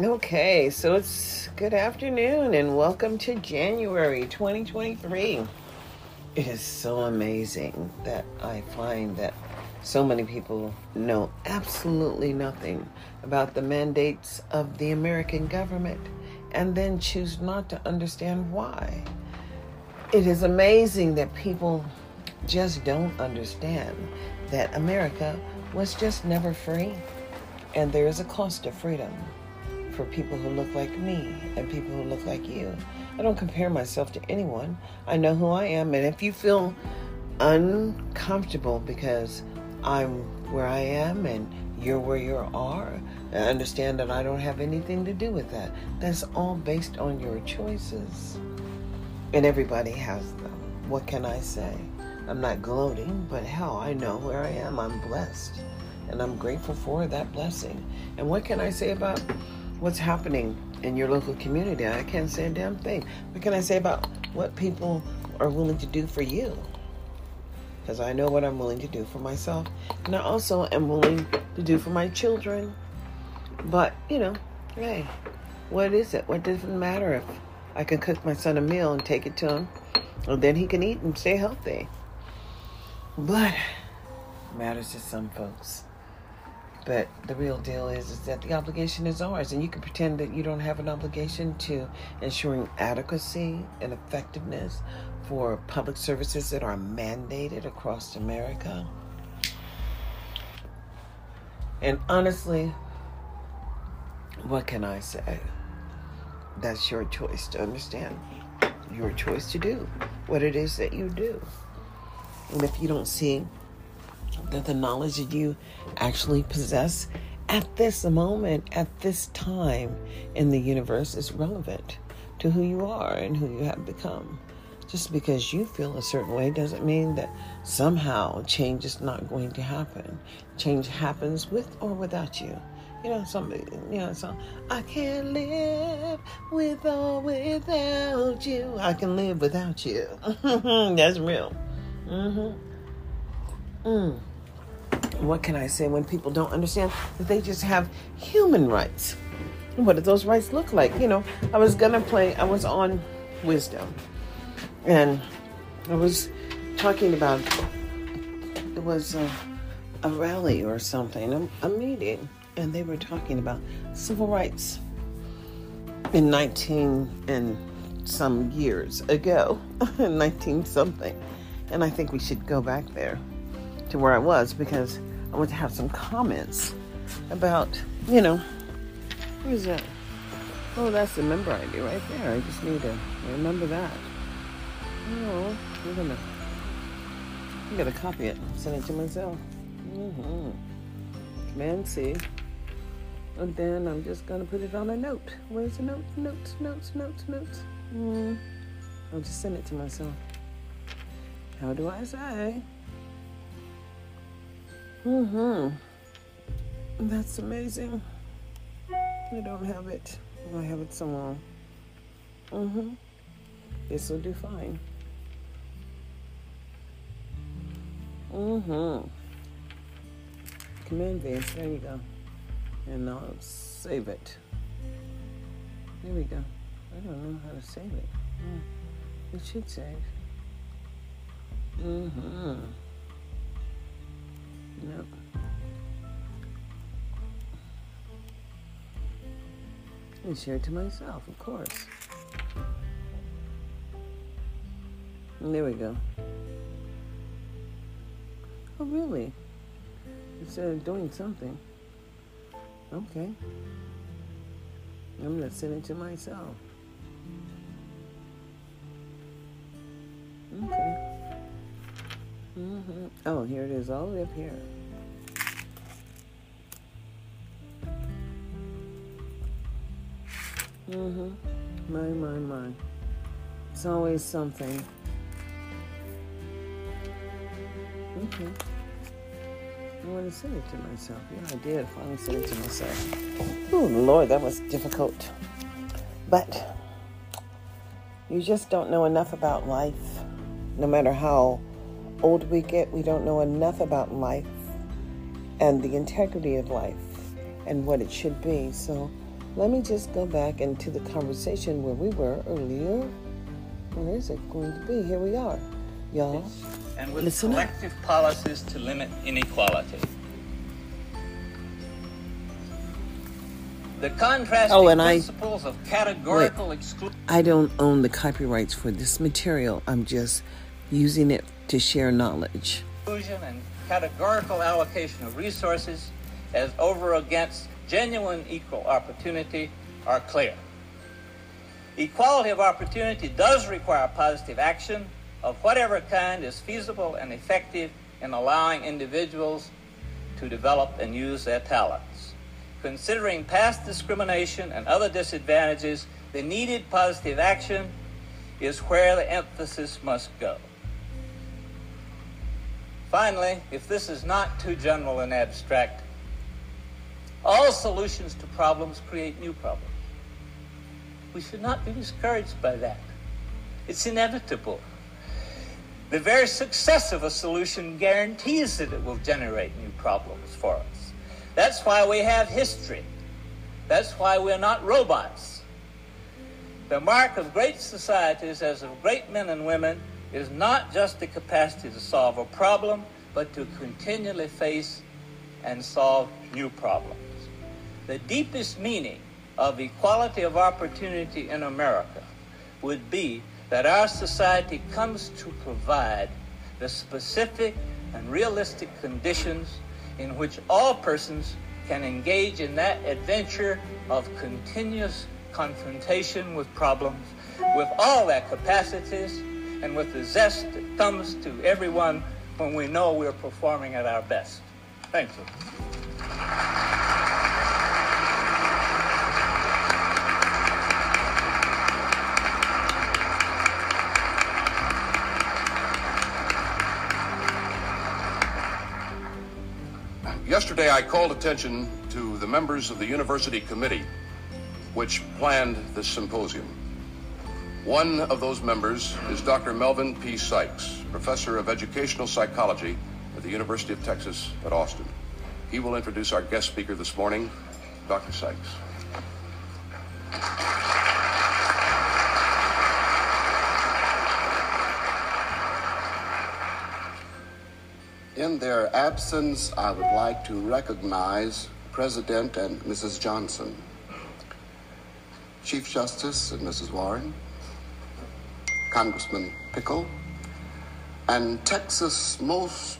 Okay, so it's good afternoon and welcome to January 2023. It is so amazing that I find that so many people know absolutely nothing about the mandates of the American government and then choose not to understand why. It is amazing that people just don't understand that America was just never free and there is a cost to freedom for people who look like me and people who look like you. I don't compare myself to anyone. I know who I am. And if you feel uncomfortable because I'm where I am and you're where you are, I understand that I don't have anything to do with that. That's all based on your choices. And everybody has them. What can I say? I'm not gloating, but hell, I know where I am. I'm blessed. And I'm grateful for that blessing. And what can I say about what's happening in your local community. I can't say a damn thing. What can I say about what people are willing to do for you? Because I know what I'm willing to do for myself. And I also am willing to do for my children. But, you know, hey, what is it? What does it matter if I can cook my son a meal and take it to him? And then he can eat and stay healthy. But matters to some folks. But the real deal is, is that the obligation is ours, and you can pretend that you don't have an obligation to ensuring adequacy and effectiveness for public services that are mandated across America. And honestly, what can I say? That's your choice to understand, your choice to do what it is that you do. And if you don't see that the knowledge that you actually possess at this moment, at this time in the universe is relevant to who you are and who you have become. Just because you feel a certain way doesn't mean that somehow change is not going to happen. Change happens with or without you. You know, somebody, you know, so I can't live with or without you. I can live without you. That's real. Mm-hmm. Mm what can I say when people don't understand that they just have human rights? What do those rights look like? You know, I was gonna play, I was on Wisdom, and I was talking about it was a, a rally or something, a, a meeting, and they were talking about civil rights in 19 and some years ago, 19 something. And I think we should go back there to where I was because I want to have some comments about, you know, who is that? Oh, that's the member ID right there. I just need to remember that. Oh, I'm gonna, I'm gonna copy it, send it to myself. Mm-hmm. Command. And then I'm just gonna put it on a note. Where's the note? Notes, notes, notes, notes. Mm. I'll just send it to myself. How do I say? Mm-hmm. That's amazing. I don't have it. I have it somewhere. Mm-hmm. This will do fine. Mm-hmm. Command V. There you go. And I'll save it. There we go. I don't know how to save it. Yeah. It should save. Mm-hmm. Yep. And share it to myself, of course. And there we go. Oh, really? Instead of doing something. Okay. I'm going to send it to myself. Okay. Mm-hmm. Oh, here it is, all the way up here. Mm-hmm. My, my, my. It's always something. Okay. I want to send it to myself. Yeah, I did. Finally send it to myself. Oh, Lord, that was difficult. But you just don't know enough about life, no matter how old we get, we don't know enough about life and the integrity of life and what it should be. So let me just go back into the conversation where we were earlier. Where is it going to be? Here we are, y'all. And with Listen up. collective policies to limit inequality. The contrasting Oh, and I- principles of categorical exclusion. I don't own the copyrights for this material. I'm just using it to share knowledge. exclusion and categorical allocation of resources as over against genuine equal opportunity are clear. Equality of opportunity does require positive action of whatever kind is feasible and effective in allowing individuals to develop and use their talents. Considering past discrimination and other disadvantages, the needed positive action is where the emphasis must go. Finally, if this is not too general and abstract, all solutions to problems create new problems. We should not be discouraged by that. It's inevitable. The very success of a solution guarantees that it will generate new problems for us. That's why we have history. That's why we're not robots. The mark of great societies, as of great men and women, is not just the capacity to solve a problem, but to continually face and solve new problems. The deepest meaning of equality of opportunity in America would be that our society comes to provide the specific and realistic conditions in which all persons can engage in that adventure of continuous confrontation with problems with all their capacities and with the zest that comes to everyone when we know we're performing at our best. Thank you. Yesterday, I called attention to the members of the university committee which planned this symposium. One of those members is Dr. Melvin P. Sikes, professor of educational psychology at the University of Texas at Austin. He will introduce our guest speaker this morning, Dr. Sikes. In their absence, I would like to recognize President and Mrs. Johnson, Chief Justice and Mrs. Warren, Congressman Pickle, and Texas' most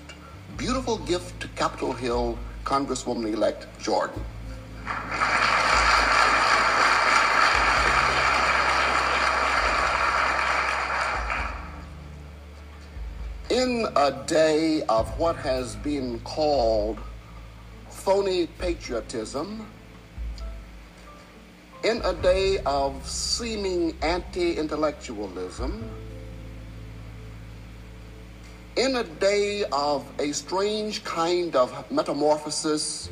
beautiful gift to Capitol Hill, Congresswoman elect Jordan. In a day of what has been called phony patriotism, in a day of seeming anti intellectualism, in a day of a strange kind of metamorphosis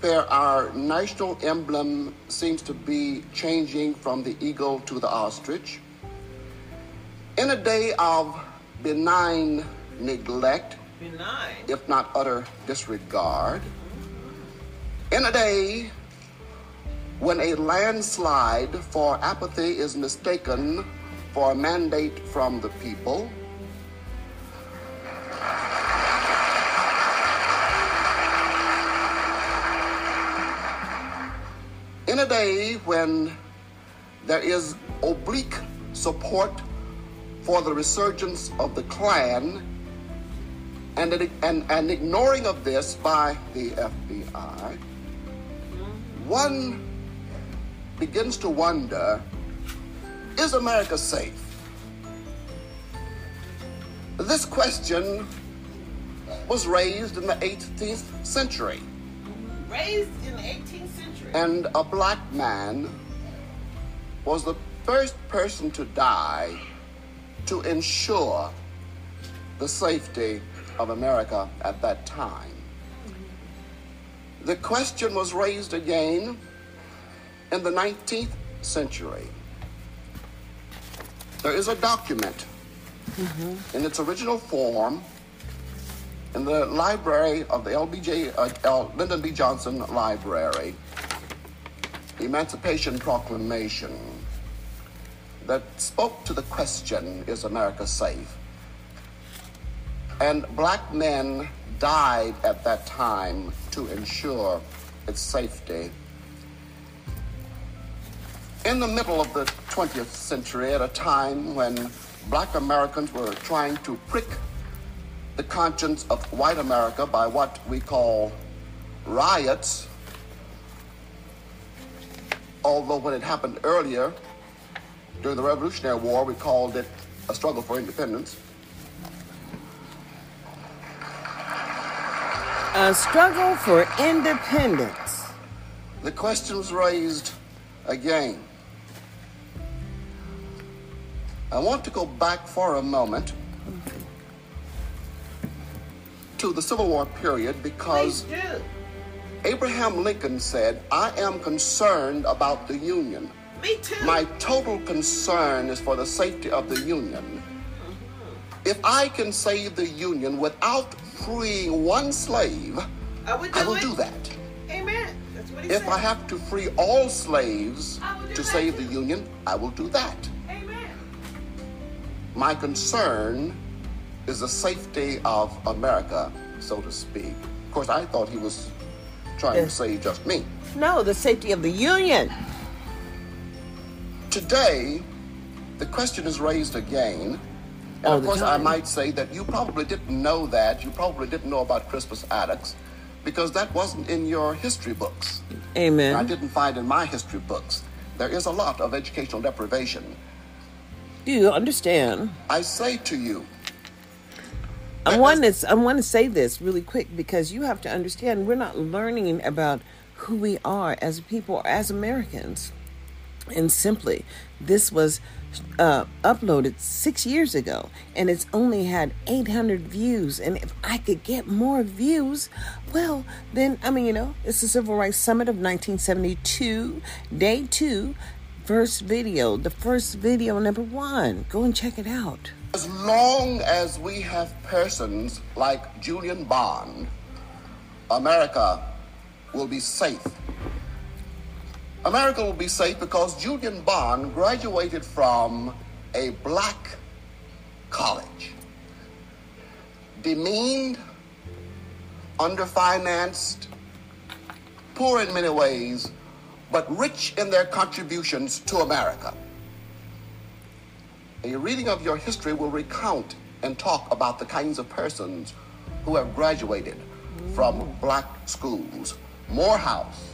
where our national emblem seems to be changing from the eagle to the ostrich, in a day of benign neglect, Benign. if not utter disregard, in a day when a landslide for apathy is mistaken for a mandate from the people, in a day when there is oblique support for the resurgence of the Klan and, an, and, and ignoring of this by the FBI, one begins to wonder is America safe? This question was raised in the 18th century, Raised in the 18th century. and a black man was the first person to die to ensure the safety of America at that time. The question was raised again in the 19th century. There is a document in its original form in the library of the LBJ, uh, L, Lyndon B. Johnson Library. The Emancipation Proclamation that spoke to the question Is America safe? And black men died at that time to ensure its safety. In the middle of the 20th century, at a time when black Americans were trying to prick the conscience of white America by what we call riots, although when it happened earlier, during the Revolutionary War, we called it a struggle for independence. A struggle for independence. The question was raised again. I want to go back for a moment to the Civil War period because. Abraham Lincoln said, I am concerned about the Union. Me too. My total concern is for the safety of the Union. Uh-huh. If I can save the Union without freeing one slave, I would do I will it. do that. Amen. That's what he If said. I have to free all slaves I will do to save the. Union, I will do that. My concern is the safety of America, so to speak. Of course, I thought he was trying to say just me. No, the safety of the union. Today, the question is raised again. And All of course, I might say that you probably didn't know that. You probably didn't know about Crispus Attucks because that wasn't in your history books. Amen. I didn't find in my history books. There is a lot of educational deprivation. Do you understand? I say to you, I want to I want to say this really quick because you have to understand we're not learning about who we are as people as Americans. And simply, this was uh, uploaded six years ago, and it's only had 800 views. And if I could get more views, well, then I mean, you know, it's the Civil Rights Summit of 1972, day two, first video, the first video number one. Go and check it out. as long as we have persons like Julian Bond, America will be safe. America will be safe because Julian Bond graduated from a black college. Demeaned, underfinanced, poor in many ways, but rich in their contributions to America. A reading of your history will recount and talk about the kinds of persons who have graduated from black schools. Morehouse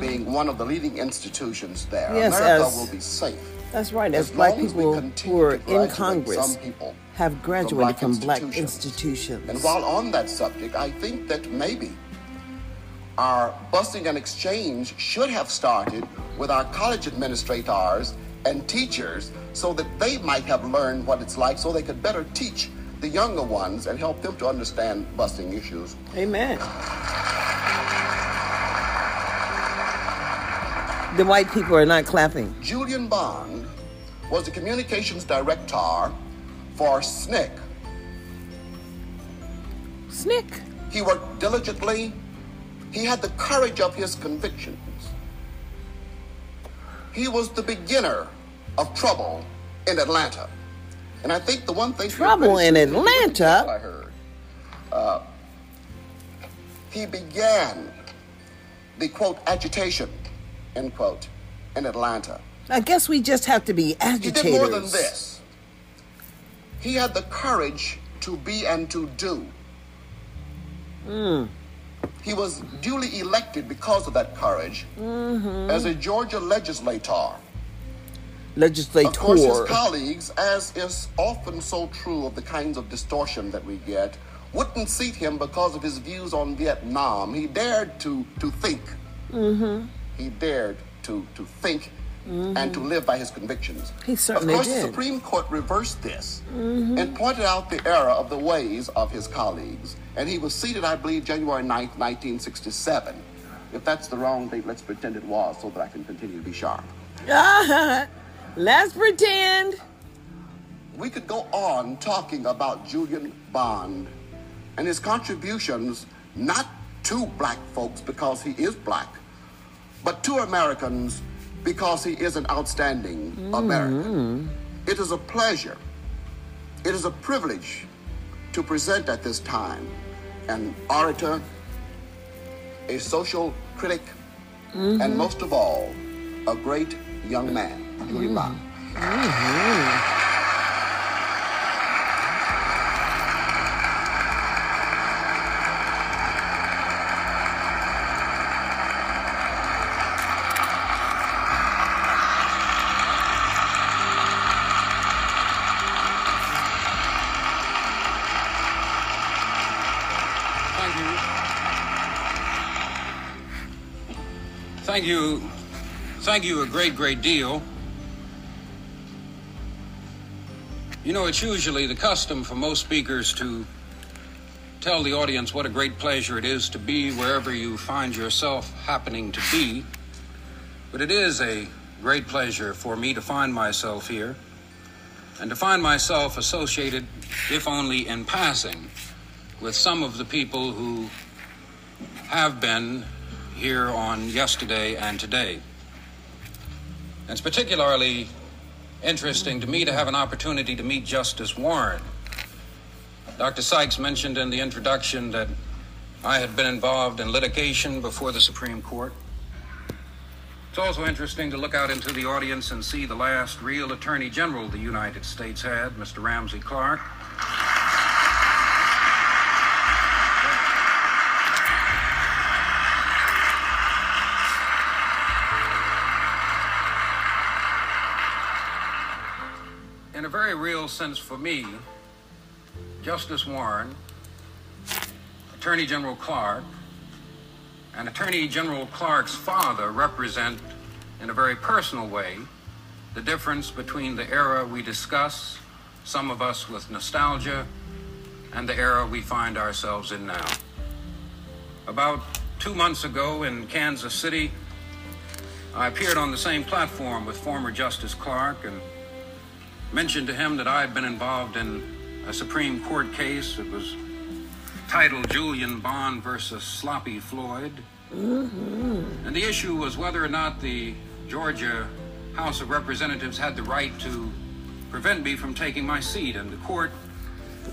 being one of the leading institutions there. Mm-hmm. Yes, America as- will be safe. That's right. As, As black long as we people who continue are in Congress have graduated from black institutions. institutions. And while on that subject, I think that maybe our busing and exchange should have started with our college administrators and teachers so that they might have learned what it's like so they could better teach the younger ones and help them to understand busing issues. Amen. The white people are not clapping. Julian Bond was the communications director for SNCC. Snick. He worked diligently. He had the courage of his convictions. He was the beginner of trouble in Atlanta. And I think the one thing Trouble in Atlanta? I heard. Uh, he began the quote agitation end quote in Atlanta. I guess we just have to be agitated. He did more than this. He had the courage to be and to do. He was duly elected because of that courage mm-hmm. as a Georgia legislator. Legislator. Of course, his colleagues, as is often so true of the kinds of distortion that we get, wouldn't seat him because of his views on Vietnam. He dared to, to think. Mm-hmm. He dared to, to think and to live by his convictions. He certainly Of course, did. the Supreme Court reversed this mm-hmm. and pointed out the error of the ways of his colleagues. And he was seated, I believe, January 9th, 1967. If that's the wrong date, let's pretend it was so that I can continue to be sharp. Let's pretend. We could go on talking about Julian Bond and his contributions not to black folks because he is black, but to Americans because he is an outstanding American. Mm-hmm. It is a pleasure, it is a privilege to present at this time an orator, a social critic, mm-hmm. and most of all, a great young man, Julian Bond. Mm-hmm. Thank you. Thank you a great, great deal. You know, it's usually the custom for most speakers to tell the audience what a great pleasure it is to be wherever you find yourself happening to be. But it is a great pleasure for me to find myself here and to find myself associated, if only in passing, with some of the people who have been here on yesterday and today. It's particularly interesting to me to have an opportunity to meet Justice Warren. Dr. Sikes mentioned in the introduction that I had been involved in litigation before the Supreme Court. It's also interesting to look out into the audience and see the last real Attorney General the United States had, Mr. Ramsey Clark. Very real sense for me, Justice Warren, Attorney General Clark, and Attorney General Clark's father represent, in a very personal way, the difference between the era we discuss, some of us with nostalgia, and the era we find ourselves in now. About two months ago in Kansas City, I appeared on the same platform with former Justice Clark and mentioned to him that I had been involved in a Supreme Court case. It was titled Julian Bond versus Sloppy Floyd. Mm-hmm. And the issue was whether or not the Georgia House of Representatives had the right to prevent me from taking my seat. And the court,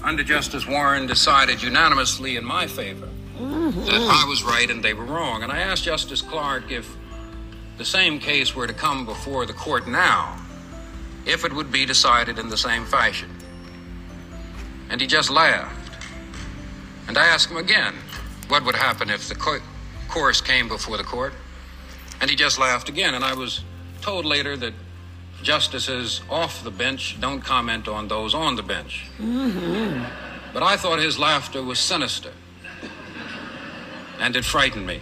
under Justice Warren, decided unanimously in my favor mm-hmm. that I was right and they were wrong. And I asked Justice Clark if the same case were to come before the court now, if it would be decided in the same fashion. And he just laughed. And I asked him again what would happen if the co- course came before the court. And he just laughed again. And I was told later that justices off the bench don't comment on those on the bench. Mm-hmm. But I thought his laughter was sinister. And it frightened me.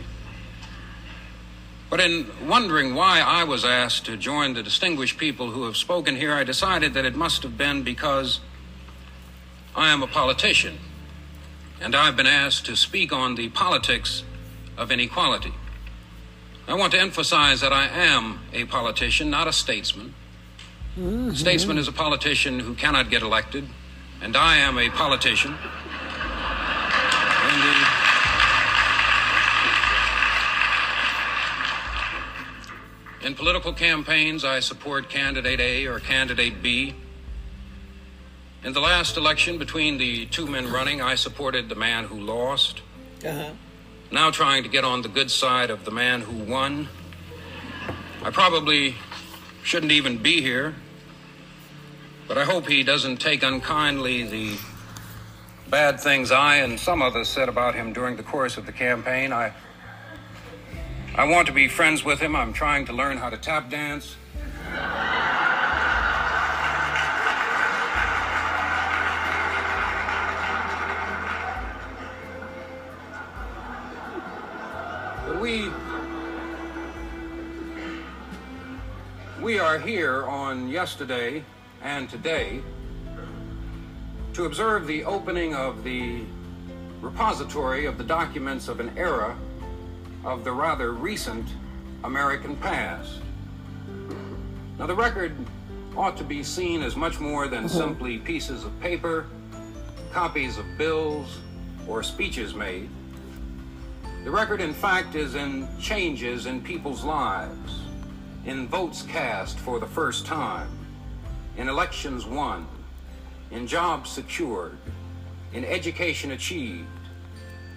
But in wondering why I was asked to join the distinguished people who have spoken here, I decided that it must have been because I am a politician and I've been asked to speak on the politics of inequality. I want to emphasize that I am a politician, not a statesman. Mm-hmm. A statesman is a politician who cannot get elected, and I am a politician. And the- In political campaigns, I support candidate A or candidate B. In the last election between the two men running, I supported the man who lost. Uh-huh. Now trying to get on the good side of the man who won. I probably shouldn't even be here, but I hope he doesn't take unkindly the bad things I and some others said about him during the course of the campaign. I I want to be friends with him. I'm trying to learn how to tap dance. We we are here on yesterday and today to observe the opening of the repository of the documents of an era of the rather recent American past. Now, the record ought to be seen as much more than mm-hmm. simply pieces of paper, copies of bills, or speeches made. The record, in fact, is in changes in people's lives, in votes cast for the first time, in elections won, in jobs secured, in education achieved,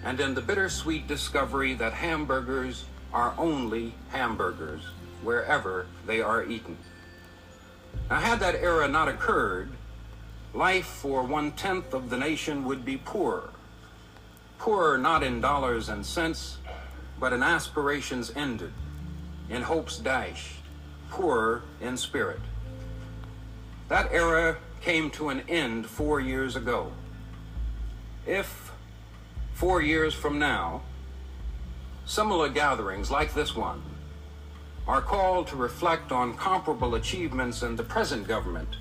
and in the bittersweet discovery that hamburgers are only hamburgers wherever they are eaten. Now, had that era not occurred, life for one tenth of the nation would be poorer. Poorer not in dollars and cents, but in aspirations ended, in hopes dashed, poorer in spirit. That era came to an end four years ago. If four years from now, similar gatherings like this one are called to reflect on comparable achievements in the present government,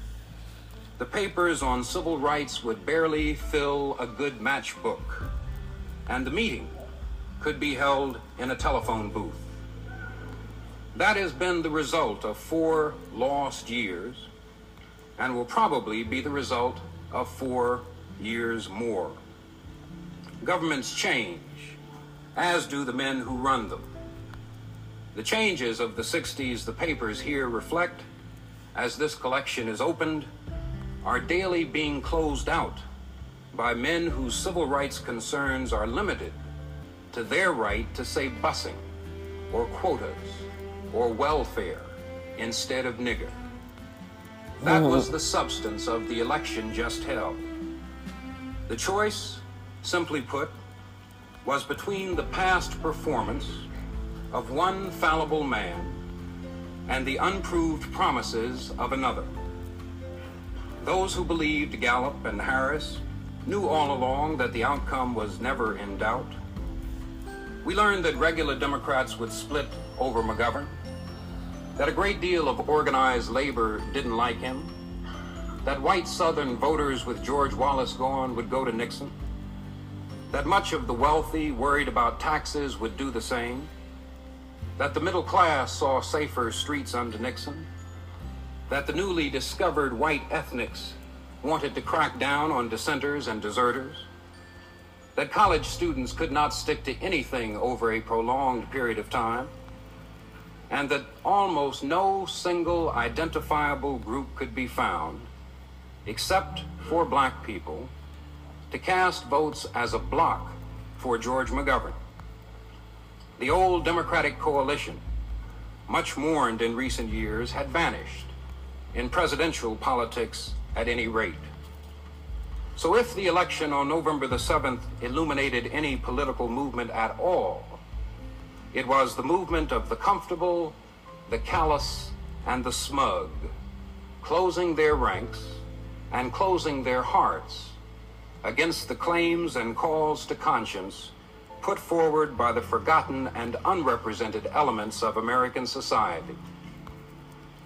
the papers on civil rights would barely fill a good matchbook, and the meeting could be held in a telephone booth. That has been the result of four lost years and will probably be the result of four years more. Governments change, as do the men who run them. The changes of the 60s the papers here reflect, as this collection is opened, are daily being closed out by men whose civil rights concerns are limited to their right to say busing or quotas or welfare instead of nigger. That was uh-huh. the substance of the election just held. The choice, simply put, was between the past performance of one fallible man and the unproved promises of another. Those who believed Gallup and Harris knew all along that the outcome was never in doubt. We learned that regular Democrats would split over McGovern, that a great deal of organized labor didn't like him, that white Southern voters with George Wallace gone would go to Nixon, that much of the wealthy worried about taxes would do the same, that the middle class saw safer streets under Nixon, that the newly discovered white ethnics wanted to crack down on dissenters and deserters, that college students could not stick to anything over a prolonged period of time, and that almost no single identifiable group could be found, except for black people, to cast votes as a block for George McGovern. The old Democratic coalition, much mourned in recent years, had vanished in presidential politics at any rate. So if the election on November the 7th illuminated any political movement at all, it was the movement of the comfortable, the callous, and the smug, closing their ranks and closing their hearts against the claims and calls to conscience put forward by the forgotten and unrepresented elements of American society.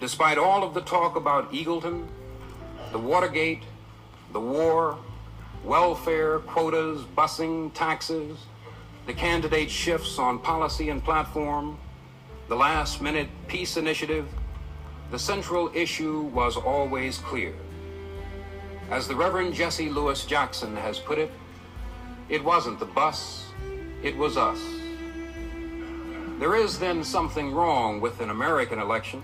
Despite all of the talk about Eagleton, the Watergate, the war, welfare, quotas, busing, taxes, the candidate shifts on policy and platform, the last minute peace initiative, the central issue was always clear. As the Reverend Jesse Louis Jackson has put it, it wasn't the bus, it was us. There is then something wrong with an American election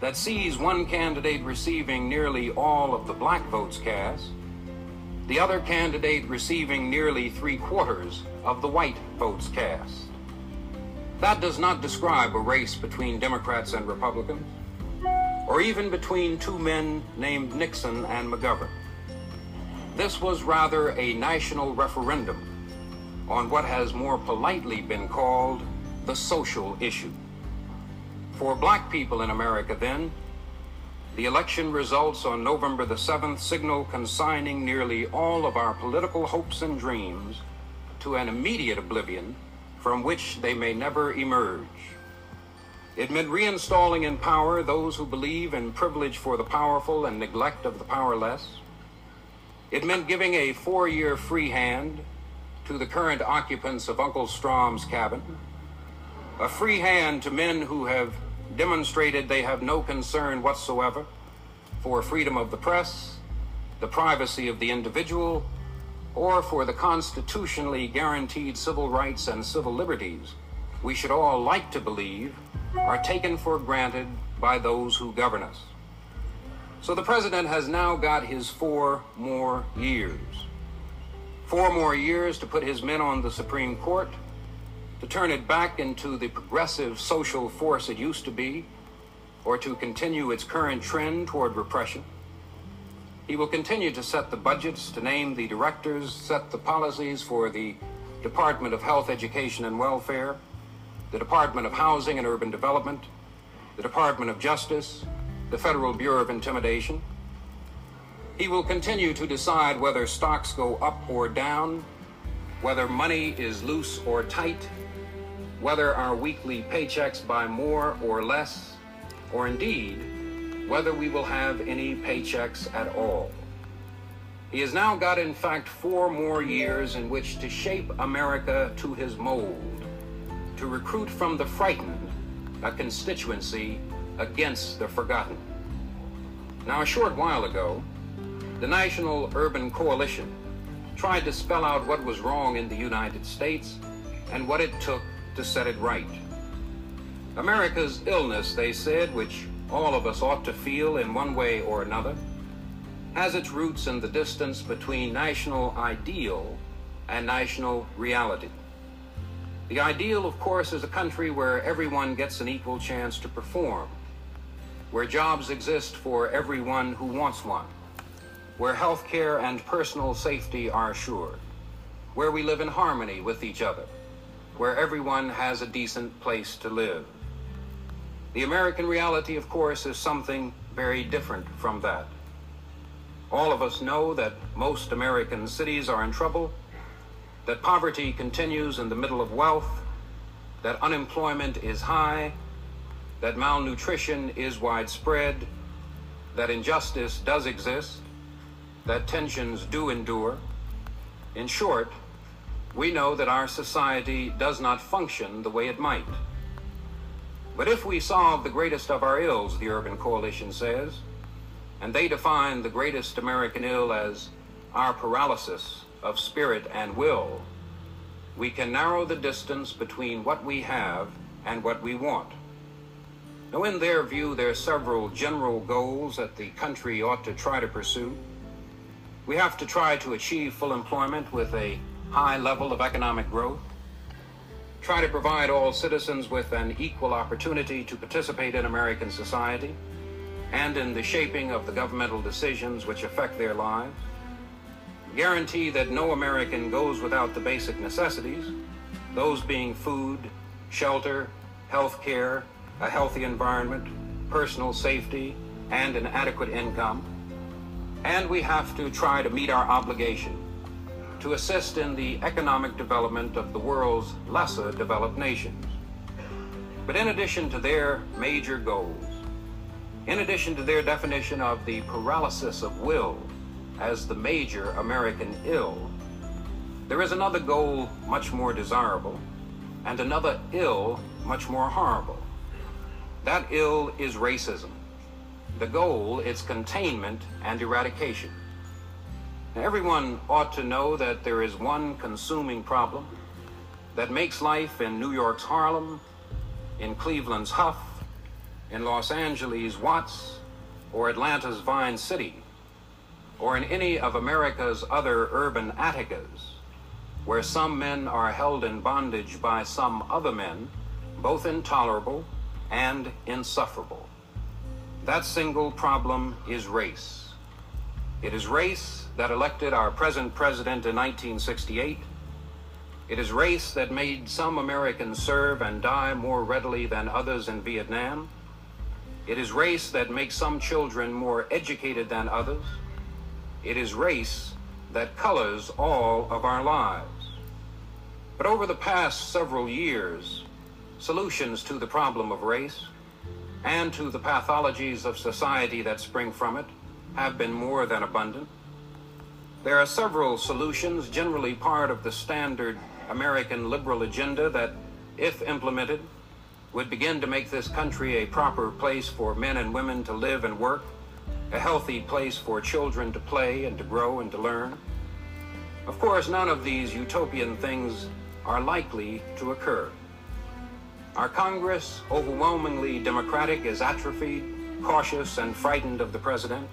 that sees one candidate receiving nearly all of the black votes cast, the other candidate receiving nearly three quarters of the white votes cast. That does not describe a race between Democrats and Republicans, or even between two men named Nixon and McGovern. This was rather a national referendum on what has more politely been called the social issue. For black people in America, then, the election results on November the 7th signal consigning nearly all of our political hopes and dreams to an immediate oblivion from which they may never emerge. It meant reinstalling in power those who believe in privilege for the powerful and neglect of the powerless. It meant giving a four year free hand to the current occupants of Uncle Strom's cabin, a free hand to men who have demonstrated they have no concern whatsoever for freedom of the press, the privacy of the individual, or for the constitutionally guaranteed civil rights and civil liberties we should all like to believe are taken for granted by those who govern us. So the president has now got his four more years. Four more years to put his men on the Supreme Court, to turn it back into the progressive social force it used to be, or to continue its current trend toward repression. He will continue to set the budgets, to name the directors, set the policies for the Department of Health, Education, and Welfare, the Department of Housing and Urban Development, the Department of Justice, the Federal Bureau of Intimidation. He will continue to decide whether stocks go up or down, whether money is loose or tight, whether our weekly paychecks buy more or less, or indeed, whether we will have any paychecks at all. He has now got, in fact, four more years in which to shape America to his mold, to recruit from the frightened a constituency against the forgotten. Now, a short while ago, the National Urban Coalition tried to spell out what was wrong in the United States and what it took to set it right. America's illness, they said, which all of us ought to feel in one way or another, has its roots in the distance between national ideal and national reality. The ideal, of course, is a country where everyone gets an equal chance to perform, where jobs exist for everyone who wants one, where health care and personal safety are assured, where we live in harmony with each other, where everyone has a decent place to live. The American reality, of course, is something very different from that. All of us know that most American cities are in trouble, that poverty continues in the middle of wealth, that unemployment is high, that malnutrition is widespread, that injustice does exist, that tensions do endure. In short, we know that our society does not function the way it might. But if we solve the greatest of our ills, the Urban Coalition says, and they define the greatest American ill as our paralysis of spirit and will, we can narrow the distance between what we have and what we want. Now, in their view, there are several general goals that the country ought to try to pursue. We have to try to achieve full employment with a high level of economic growth try to provide all citizens with an equal opportunity to participate in American society and in the shaping of the governmental decisions which affect their lives, guarantee that no American goes without the basic necessities, those being food, shelter, health care, a healthy environment, personal safety, and an adequate income. And we have to try to meet our obligation to assist in the economic development of the world's lesser developed nations. But in addition to their major goals, in addition to their definition of the paralysis of will as the major American ill, there is another goal much more desirable and another ill much more horrible. That ill is racism. The goal is containment and eradication. Now, everyone ought to know that there is one consuming problem that makes life in New York's Harlem, in Cleveland's Hough, in Los Angeles' Watts, or Atlanta's Vine City, or in any of America's other urban Atticas, where some men are held in bondage by some other men, both intolerable and insufferable. That single problem is race. It is race that elected our present president in 1968. It is race that made some Americans serve and die more readily than others in Vietnam. It is race that makes some children more educated than others. It is race that colors all of our lives. But over the past several years, solutions to the problem of race and to the pathologies of society that spring from it have been more than abundant. There are several solutions, generally part of the standard American liberal agenda, that, if implemented, would begin to make this country a proper place for men and women to live and work, a healthy place for children to play and to grow and to learn. Of course, none of these utopian things are likely to occur. Our Congress, overwhelmingly Democratic, is atrophied, cautious, and frightened of the president.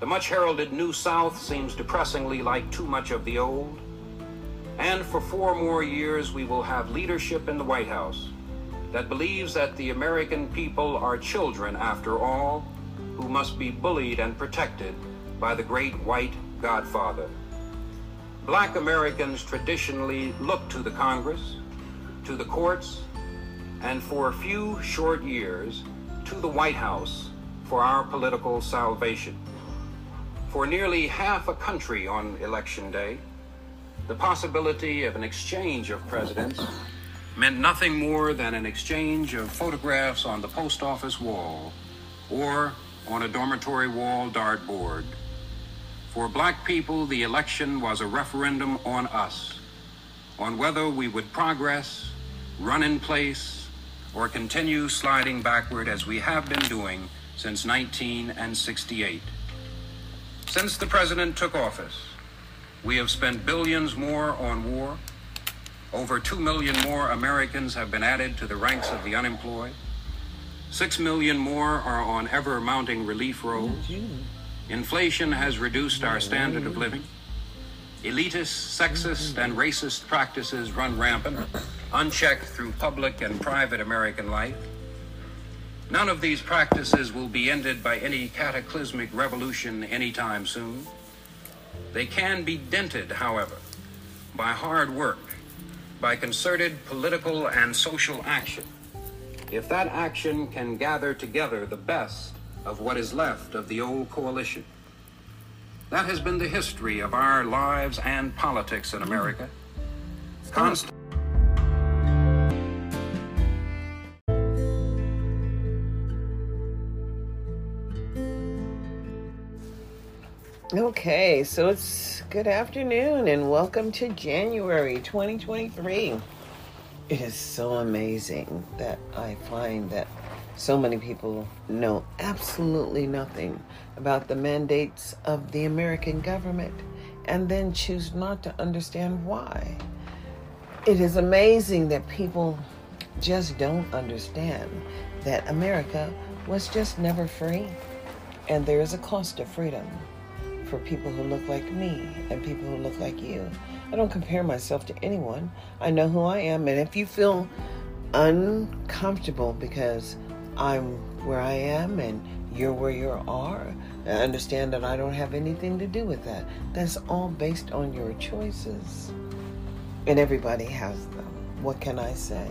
The much heralded New South seems depressingly like too much of the old. And for four more years, we will have leadership in the White House that believes that the American people are children after all, who must be bullied and protected by the great white godfather. Black Americans traditionally look to the Congress, to the courts, and for a few short years, to the White House for our political salvation. For nearly half a country on Election Day, the possibility of an exchange of presidents meant nothing more than an exchange of photographs on the post office wall or on a dormitory wall dartboard. For black people, the election was a referendum on us, on whether we would progress, run in place, or continue sliding backward as we have been doing since 1968. Since the president took office, we have spent billions more on war. Over 2 million more Americans have been added to the ranks of the unemployed. 6 million more are on ever mounting relief rolls. Inflation has reduced our standard of living. Elitist, sexist, and racist practices run rampant, unchecked through public and private American life. None of these practices will be ended by any cataclysmic revolution anytime soon. They can be dented, however, by hard work, by concerted political and social action. If that action can gather together the best of what is left of the old coalition. That has been the history of our lives and politics in America. Constant. Okay, so it's good afternoon and welcome to January 2023. It is so amazing that I find that so many people know absolutely nothing about the mandates of the American government and then choose not to understand why. It is amazing that people just don't understand that America was just never free and there is a cost of freedom for people who look like me and people who look like you. I don't compare myself to anyone. I know who I am, and if you feel uncomfortable because I'm where I am and you're where you are, I understand that I don't have anything to do with that. That's all based on your choices. And everybody has them. What can I say?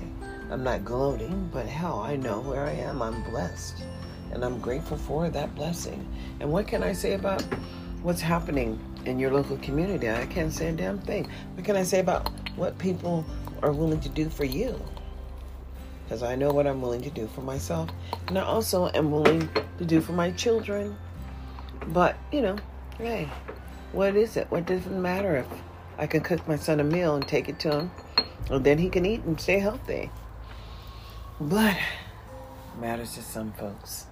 I'm not gloating, but hell, I know where I am. I'm blessed. And I'm grateful for that blessing. And what can I say about what's happening in your local community. I can't say a damn thing. What can I say about what people are willing to do for you? Because I know what I'm willing to do for myself. And I also am willing to do for my children. But, you know, hey, what is it? What does it matter if I can cook my son a meal and take it to him? And then he can eat and stay healthy. But matters to some folks.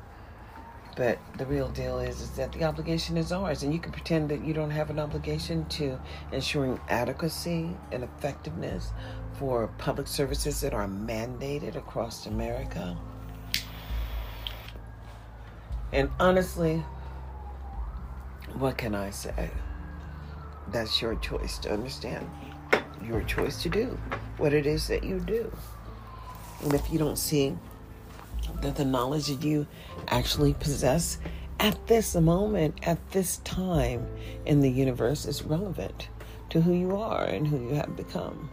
But the real deal is, is that the obligation is ours, and you can pretend that you don't have an obligation to ensuring adequacy and effectiveness for public services that are mandated across America. And honestly, what can I say? That's your choice to understand, your choice to do what it is that you do. And if you don't see that the knowledge that you actually possess at this moment, at this time in the universe is relevant to who you are and who you have become.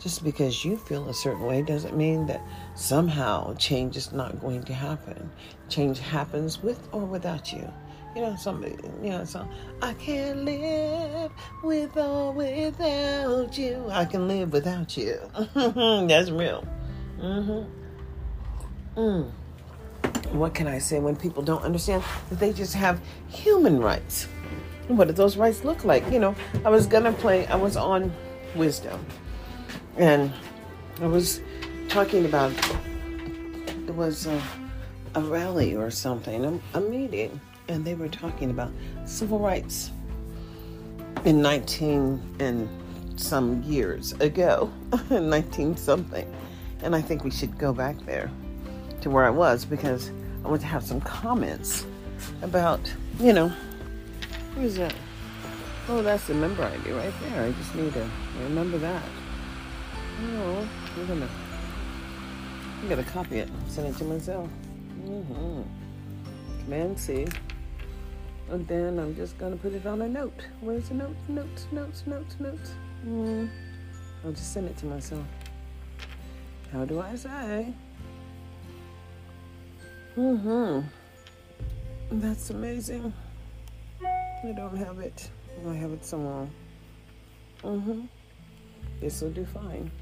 Just because you feel a certain way doesn't mean that somehow change is not going to happen. Change happens with or without you. You know, somebody, you know, so I can't live with or without you. I can live without you. That's real. Mm-hmm. Mm. What can I say when people don't understand that they just have human rights? What do those rights look like? You know, I was gonna play, I was on Wisdom, and I was talking about it was a, a rally or something, a, a meeting, and they were talking about civil rights. in 19 and some years ago, 19 something. And I think we should go back there to where I was because I want to have some comments about, you know, where's that? Oh, that's the member ID right there. I just need to remember that. Oh, I'm gonna, I'm gonna copy it, send it to myself. Mm-hmm. Command. And then I'm just gonna put it on a note. Where's the note? Notes, notes, notes, notes. Mm. I'll just send it to myself. How do I say? Mm-hmm. That's amazing. I don't have it. I have it somewhere. Mm-hmm. This will do fine.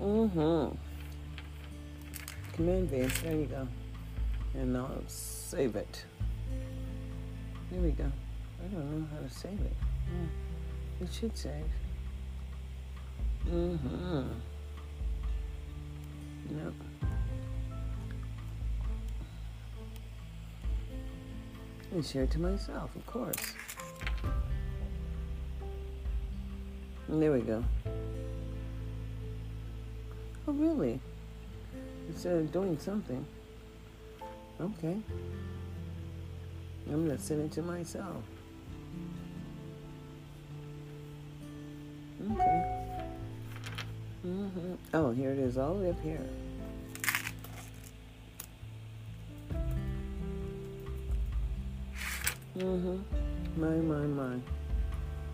Mm-hmm. Command V. There you go. And I'll save it. Here we go. I don't know how to save it. Yeah. It should save. Mm-hmm. Nope. And share it to myself, of course. And there we go. Oh, really? Instead of doing something. Okay. I'm going to send it to myself. Okay. Mm-hmm. Oh, here it is, all the way up here. Mm-hmm. My, my, my.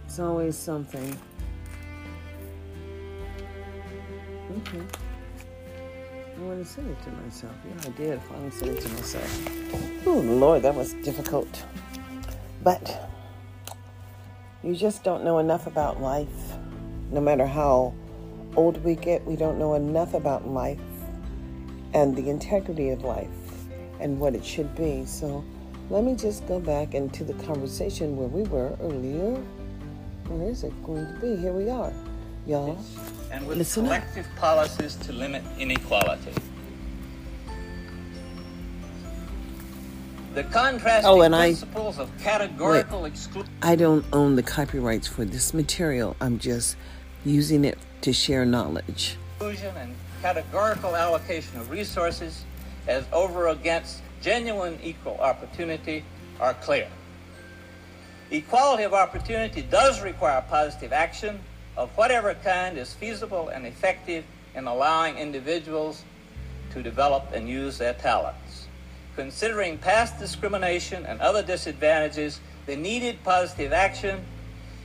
It's always something. Okay. I want to send it to myself. Yeah, I did. Finally send it to myself. Oh, Lord, that was difficult. But you just don't know enough about life. No matter how old we get, we don't know enough about life and the integrity of life and what it should be. So let me just go back into the conversation where we were earlier. Where is it going to be? Here we are, y'all. And with Listen up. collective policies to limit inequality. The contrasting Oh, and I- principles of categorical exclusion. I don't own the copyrights for this material. I'm just using it to share knowledge. exclusion and categorical allocation of resources as over against genuine equal opportunity are clear. Equality of opportunity does require positive action of whatever kind is feasible and effective in allowing individuals to develop and use their talents. Considering past discrimination and other disadvantages, the needed positive action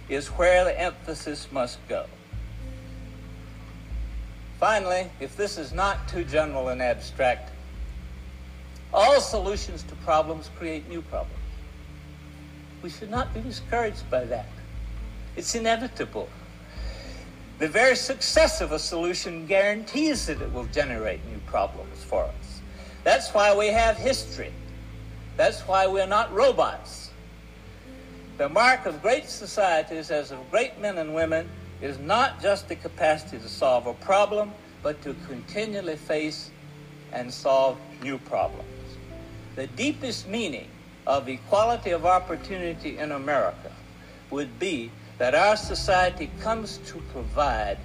is where the emphasis must go. Finally, if this is not too general and abstract, all solutions to problems create new problems. We should not be discouraged by that. It's inevitable. The very success of a solution guarantees that it will generate new problems for us. That's why we have history. That's why we're not robots. The mark of great societies, as of great men and women, is not just the capacity to solve a problem, but to continually face and solve new problems. The deepest meaning of equality of opportunity in America would be that our society comes to provide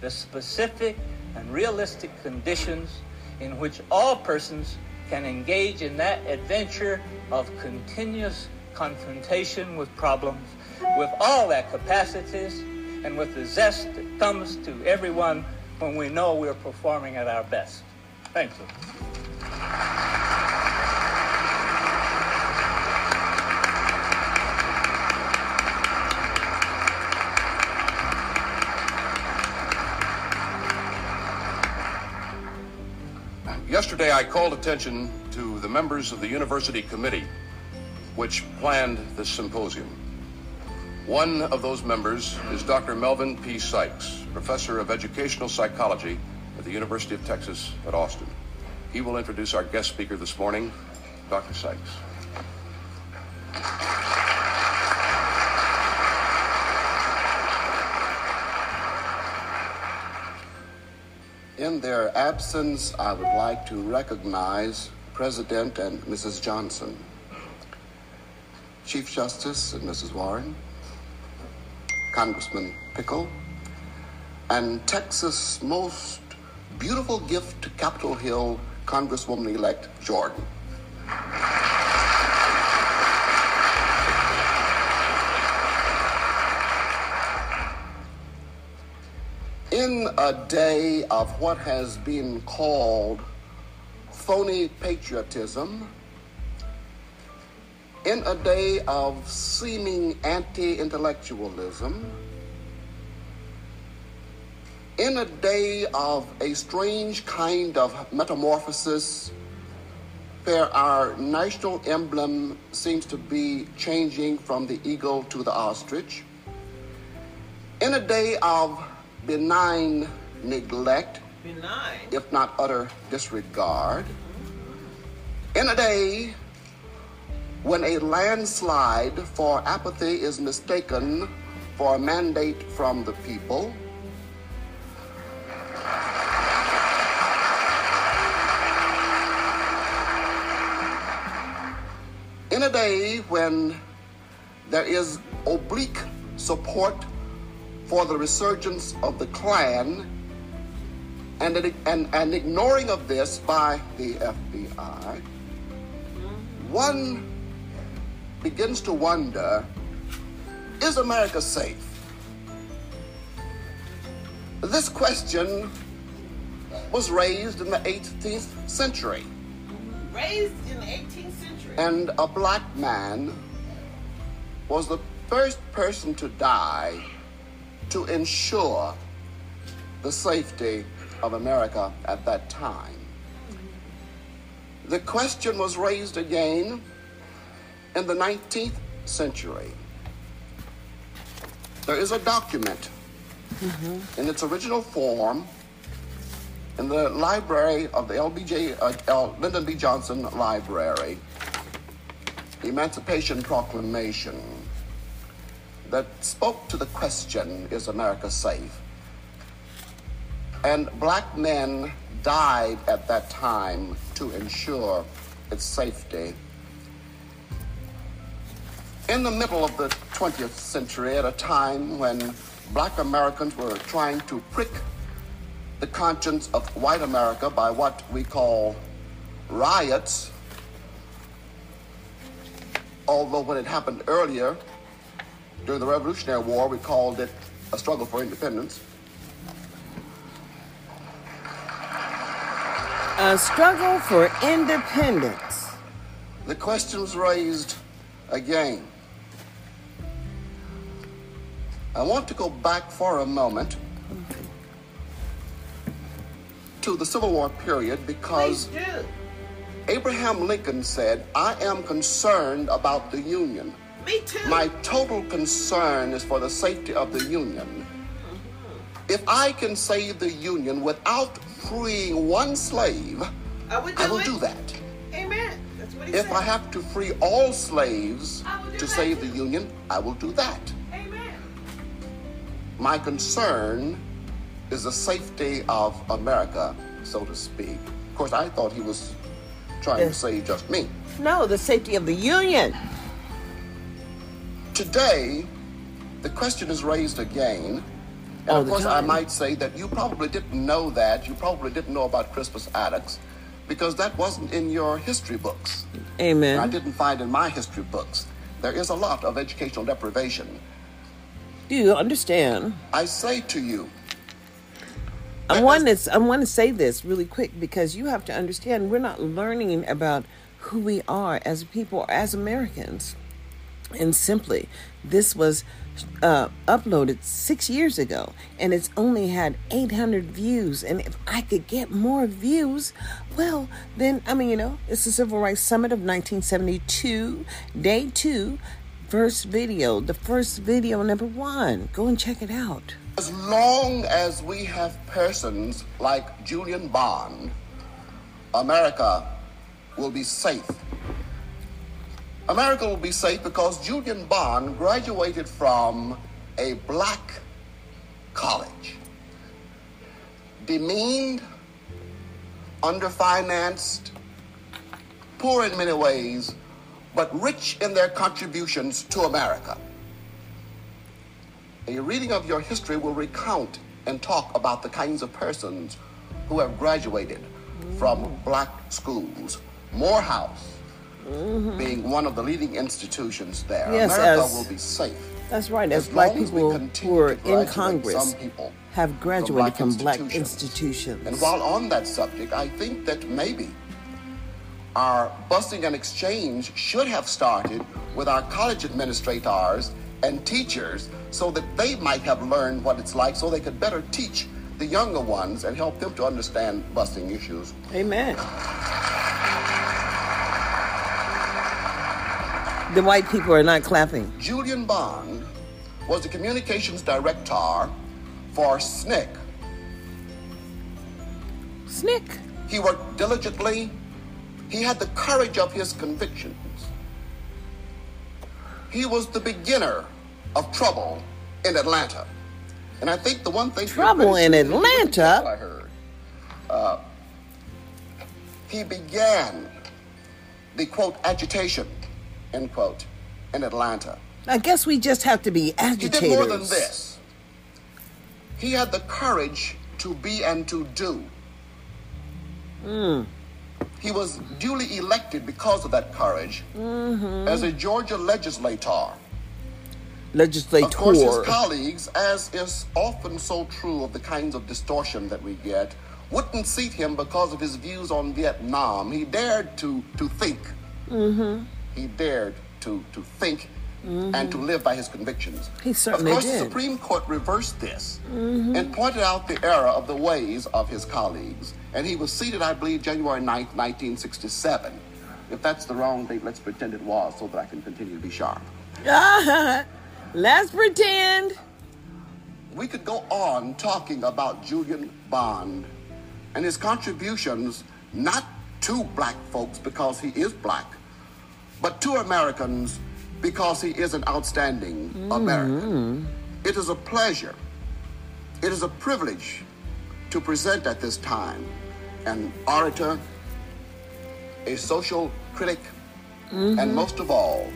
the specific and realistic conditions in which all persons can engage in that adventure of continuous confrontation with problems with all their capacities and with the zest that comes to everyone when we know we're performing at our best. Thank you. Yesterday, I called attention to the members of the university committee which planned this symposium. One of those members is Dr. Melvin P. Sikes, professor of educational psychology at the University of Texas at Austin. He will introduce our guest speaker this morning, Dr. Sikes. In their absence, I would like to recognize President and Mrs. Johnson. Chief Justice and Mrs. Warren, Congressman Pickle, and Texas' most beautiful gift to Capitol Hill, Congresswoman elect Jordan. In a day of what has been called phony patriotism, in a day of seeming anti intellectualism, in a day of a strange kind of metamorphosis where our national emblem seems to be changing from the eagle to the ostrich, in a day of benign neglect, Benign. if not utter disregard, in a day when a landslide for apathy is mistaken for a mandate from the people, in a day when there is oblique support for the resurgence of the Klan and, an, and, and ignoring of this by the FBI, one begins to wonder is America safe? This question was raised in the 18th century, Raised in the 18th century. and a black man was the first person to die to ensure the safety of America at that time. The question was raised again in the 19th century. There is a document in its original form in the library of the LBJ, uh, L, Lyndon B. Johnson Library, the Emancipation Proclamation, that spoke to the question Is America safe? And black men died at that time to ensure its safety. In the middle of the 20th century, at a time when black Americans were trying to prick the conscience of white America by what we call riots, although when it happened earlier, during the Revolutionary War, we called it a struggle for independence. A struggle for independence. The question was raised again. I want to go back for a moment to the Civil War period because Abraham Lincoln said, I am concerned about the Union. Me too. My total concern is for the safety of the Union. Uh-huh. If I can save the Union without freeing one slave, I would do I will it. do that. Amen. That's what he If said. I have to free all slaves I will do to that save the. Union, I will do that. My concern is the safety of America, so to speak. Of course, I thought he was trying to say just me. No, the safety of the union. Today, the question is raised again. And All of course, I might say that you probably didn't know that. You probably didn't know about Crispus Attucks because that wasn't in your history books. Amen. I didn't find in my history books. There is a lot of educational deprivation. Do you understand? I say to you, I want to. I want to say this really quick because you have to understand we're not learning about who we are as people, as Americans, and simply this was uh, uploaded six years ago, and it's only had 800 views. And if I could get more views, well, then I mean, you know, it's the Civil Rights Summit of 1972, day two, first video, the first video number one. Go and check it out. as long as we have persons like Julian Bond, America will be safe. America will be safe because Julian Bond graduated from a black college. Demeaned, underfinanced, poor in many ways, but rich in their contributions to America. A reading of your history will recount and talk about the kinds of persons who have graduated from black schools. Morehouse mm-hmm. being one of the leading institutions there. Yes, America as- will be safe. That's right. As As black long as we people continue who are in Congress people have graduated from black institutions. institutions. And while on that subject, I think that maybe our busing and exchange should have started with our college administrators and teachers so that they might have learned what it's like so they could better teach the younger ones and help them to understand busing issues. Amen. The white people are not clapping. Julian Bond was the communications director for SNCC. Snick. He worked diligently. He had the courage of his convictions. He was the beginner of trouble in Atlanta. And I think the one thing Trouble in Atlanta? I heard. Uh, he began the quote agitation end quote in Atlanta. I guess we just have to be agitated. He did more than this. He had the courage to be and to do. He was duly elected because of that courage mm-hmm. as a Georgia legislator. Legislator. Of course, his colleagues, as is often so true of the kinds of distortion that we get, wouldn't seat him because of his views on Vietnam. He dared to, to think. Mm-hmm. He dared to, to think and to live by his convictions. He certainly Of course, did. the Supreme Court reversed this mm-hmm. and pointed out the error of the ways of his colleagues. And he was seated, I believe, January 9th, 1967. If that's the wrong date, let's pretend it was so that I can continue to be sharp. Let's pretend. We could go on talking about Julian Bond and his contributions not to black folks because he is black, but to Americans because he is an outstanding mm-hmm. American. It is a pleasure, it is a privilege to present at this time an orator, a social critic, mm-hmm. and most of all,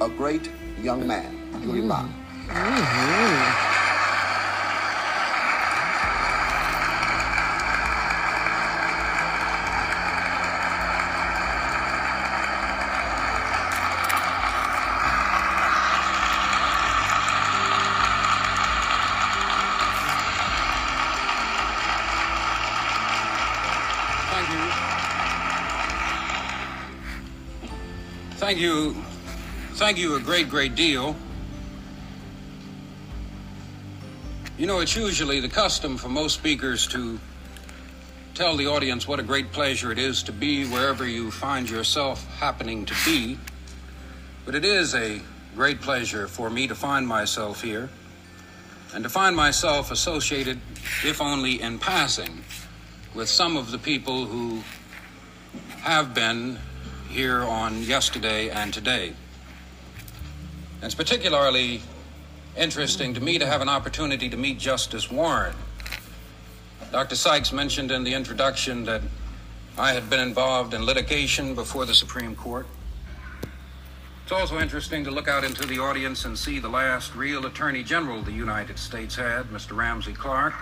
a great young man, Julian Bond. Thank Thank you. Thank you a great, great deal. You know, it's usually the custom for most speakers to tell the audience what a great pleasure it is to be wherever you find yourself happening to be. But it is a great pleasure for me to find myself here and to find myself associated, if only in passing, with some of the people who have been here on yesterday and today. It's particularly interesting to me to have an opportunity to meet Justice Warren. Dr. Sikes mentioned in the introduction that I had been involved in litigation before the Supreme Court. It's also interesting to look out into the audience and see the last real Attorney General the United States had, Mr. Ramsey Clark.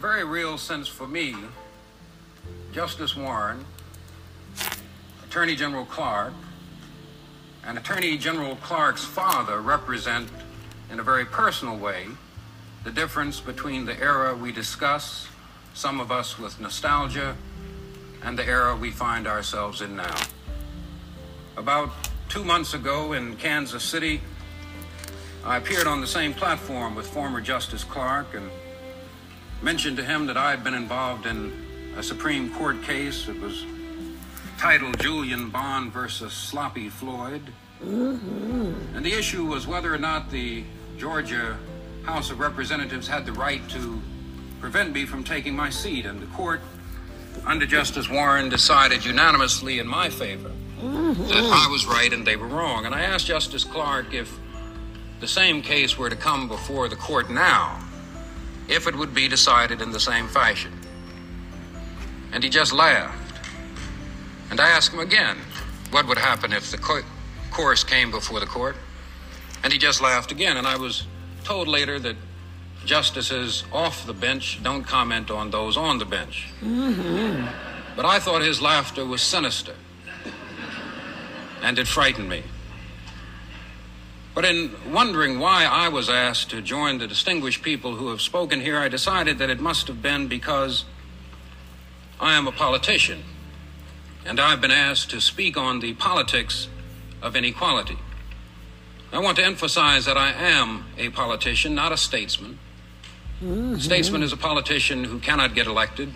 Very real sense for me, Justice Warren, Attorney General Clark, and Attorney General Clark's father represent, in a very personal way, the difference between the era we discuss, some of us with nostalgia, and the era we find ourselves in now. About two months ago in Kansas City, I appeared on the same platform with former Justice Clark and mentioned to him that I had been involved in a Supreme Court case. It was titled Julian Bond versus Sloppy Floyd. Mm-hmm. And the issue was whether or not the Georgia House of Representatives had the right to prevent me from taking my seat. And the court, under Justice Warren, decided unanimously in my favor mm-hmm. that I was right and they were wrong. And I asked Justice Clark if the same case were to come before the court now, if it would be decided in the same fashion. And he just laughed. And I asked him again what would happen if the co- course came before the court. And he just laughed again. And I was told later that justices off the bench don't comment on those on the bench. Mm-hmm. But I thought his laughter was sinister. And it frightened me. But in wondering why I was asked to join the distinguished people who have spoken here, I decided that it must have been because I am a politician and I've been asked to speak on the politics of inequality. I want to emphasize that I am a politician, not a statesman. Mm-hmm. A statesman is a politician who cannot get elected,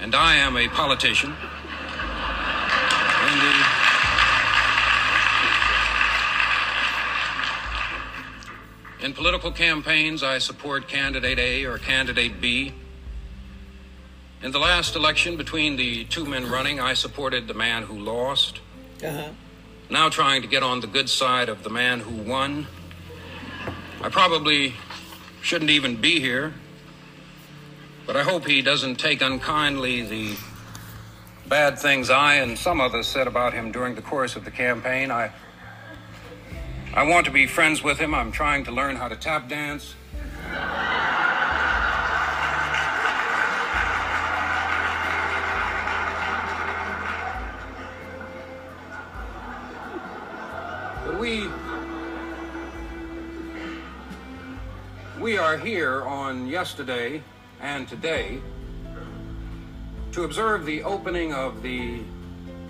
and I am a politician. In, political campaigns, I support candidate A or candidate B. In the last election between the two men running, I supported the man who lost. Uh-huh. Now trying to get on the good side of the man who won. I probably shouldn't even be here, but I hope he doesn't take unkindly the bad things I and some others said about him during the course of the campaign. I I want to be friends with him. I'm trying to learn how to tap dance. we we are here on yesterday and today to observe the opening of the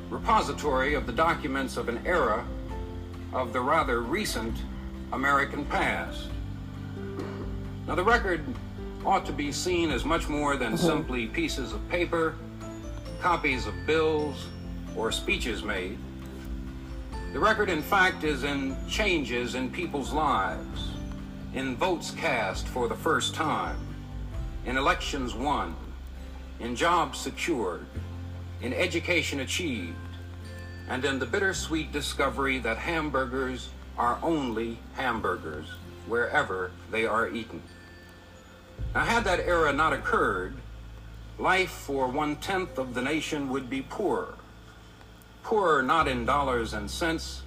repository of the documents of an era of the rather recent American past. Now, the record ought to be seen as much more than mm-hmm. simply pieces of paper, copies of bills, or speeches made. The record, in fact, is in changes in people's lives, in votes cast for the first time, in elections won, in jobs secured, in education achieved, and in the bittersweet discovery that hamburgers are only hamburgers wherever they are eaten. Now, had that era not occurred, life for one tenth of the nation would be poorer Poorer not in dollars and cents,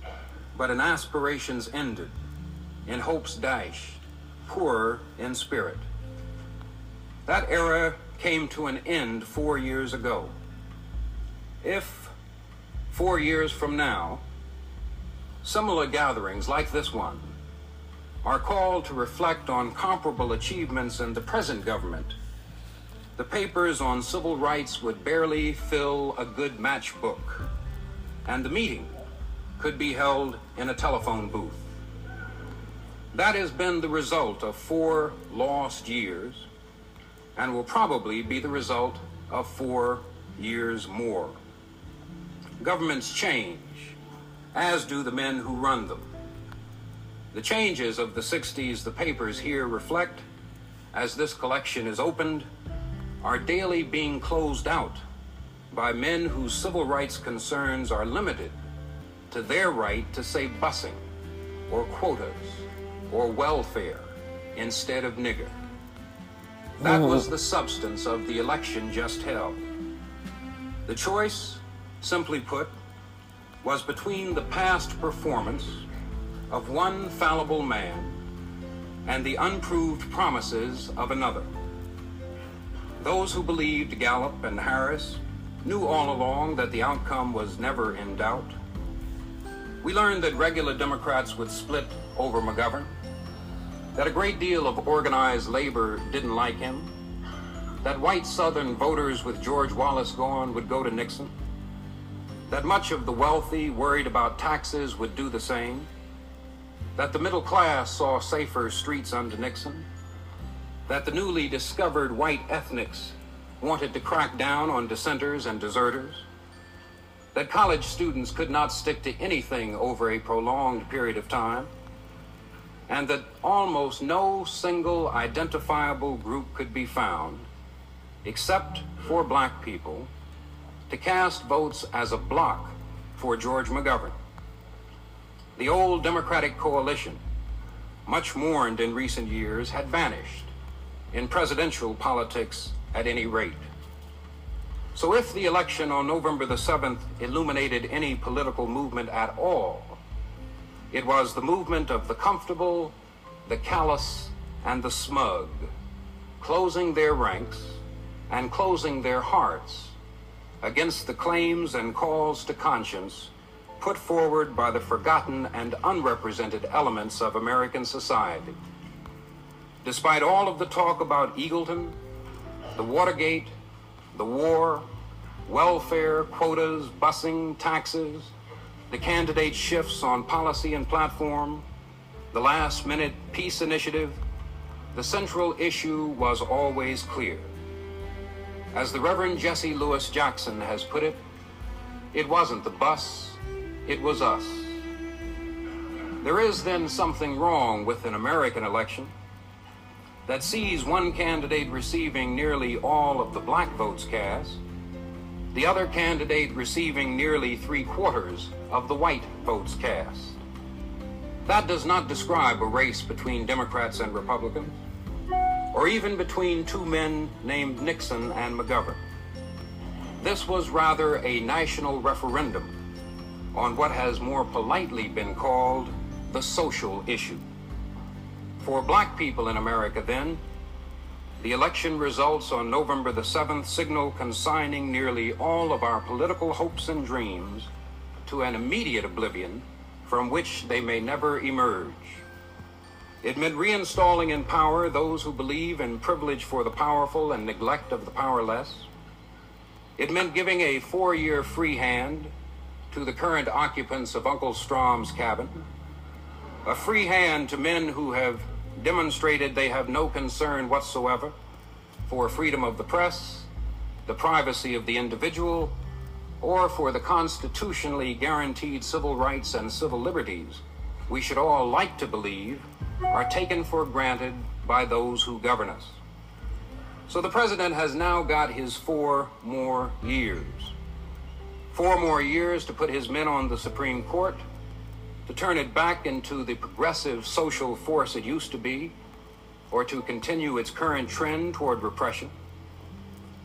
but in aspirations ended, in hopes dashed, poorer in spirit. That era came to an end four years ago. If four years from now, similar gatherings like this one are called to reflect on comparable achievements in the present government, the papers on civil rights would barely fill a good matchbook and the meeting could be held in a telephone booth. That has been the result of four lost years and will probably be the result of four years more. Governments change, as do the men who run them. The changes of the 60s the papers here reflect, as this collection is opened, are daily being closed out by men whose civil rights concerns are limited to their right to say busing or quotas or welfare instead of nigger. That was oh. the substance of the election just held. The choice, simply put, was between the past performance of one fallible man and the unproved promises of another. Those who believed Gallup and Harris knew all along that the outcome was never in doubt. We learned that regular Democrats would split over McGovern, that a great deal of organized labor didn't like him, that white Southern voters with George Wallace gone would go to Nixon, that much of the wealthy worried about taxes would do the same, that the middle class saw safer streets under Nixon, that the newly discovered white ethnics wanted to crack down on dissenters and deserters, that college students could not stick to anything over a prolonged period of time, and that almost no single identifiable group could be found, except for black people, to cast votes as a block for George McGovern. The old Democratic coalition, much mourned in recent years, had vanished, in presidential politics at any rate. So if the election on November the 7th illuminated any political movement at all, it was the movement of the comfortable, the callous, and the smug, closing their ranks and closing their hearts against the claims and calls to conscience put forward by the forgotten and unrepresented elements of American society. Despite all of the talk about Eagleton, the Watergate, the war, welfare, quotas, busing, taxes, the candidate shifts on policy and platform, the last minute peace initiative, the central issue was always clear. As the Reverend Jesse Louis Jackson has put it, it wasn't the bus, it was us. There is then something wrong with an American election that sees one candidate receiving nearly all of the black votes cast, the other candidate receiving nearly three quarters of the white votes cast. That does not describe a race between Democrats and Republicans, or even between two men named Nixon and McGovern. This was rather a national referendum on what has more politely been called the social issue. For black people in America, then, the election results on November the 7th signal consigning nearly all of our political hopes and dreams to an immediate oblivion from which they may never emerge. It meant reinstalling in power those who believe in privilege for the powerful and neglect of the powerless. It meant giving a four year free hand to the current occupants of Uncle Strom's cabin, a free hand to men who have demonstrated they have no concern whatsoever for freedom of the press, the privacy of the individual, or for the constitutionally guaranteed civil rights and civil liberties we should all like to believe are taken for granted by those who govern us. So the president has now got his four more years. Four more years to put his men on the Supreme Court, to turn it back into the progressive social force it used to be, or to continue its current trend toward repression.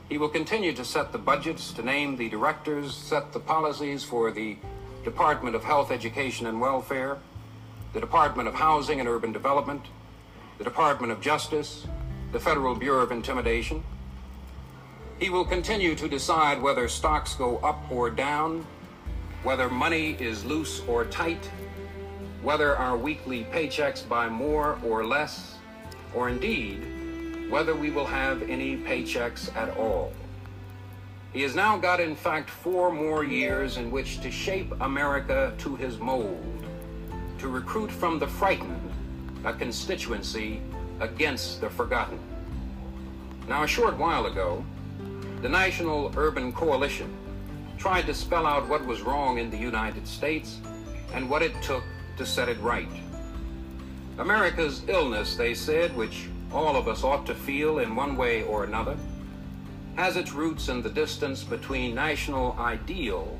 He will continue to set the budgets, to name the directors, set the policies for the Department of Health, Education, and Welfare, the Department of Housing and Urban Development, the Department of Justice, the Federal Bureau of Intimidation. He will continue to decide whether stocks go up or down, whether money is loose or tight, whether our weekly paychecks buy more or less, or indeed, whether we will have any paychecks at all. He has now got, in fact, four more years in which to shape America to his mold, to recruit from the frightened a constituency against the forgotten. Now, a short while ago, the National Urban Coalition tried to spell out what was wrong in the United States and what it took to set it right. America's illness, they said, which all of us ought to feel in one way or another, has its roots in the distance between national ideal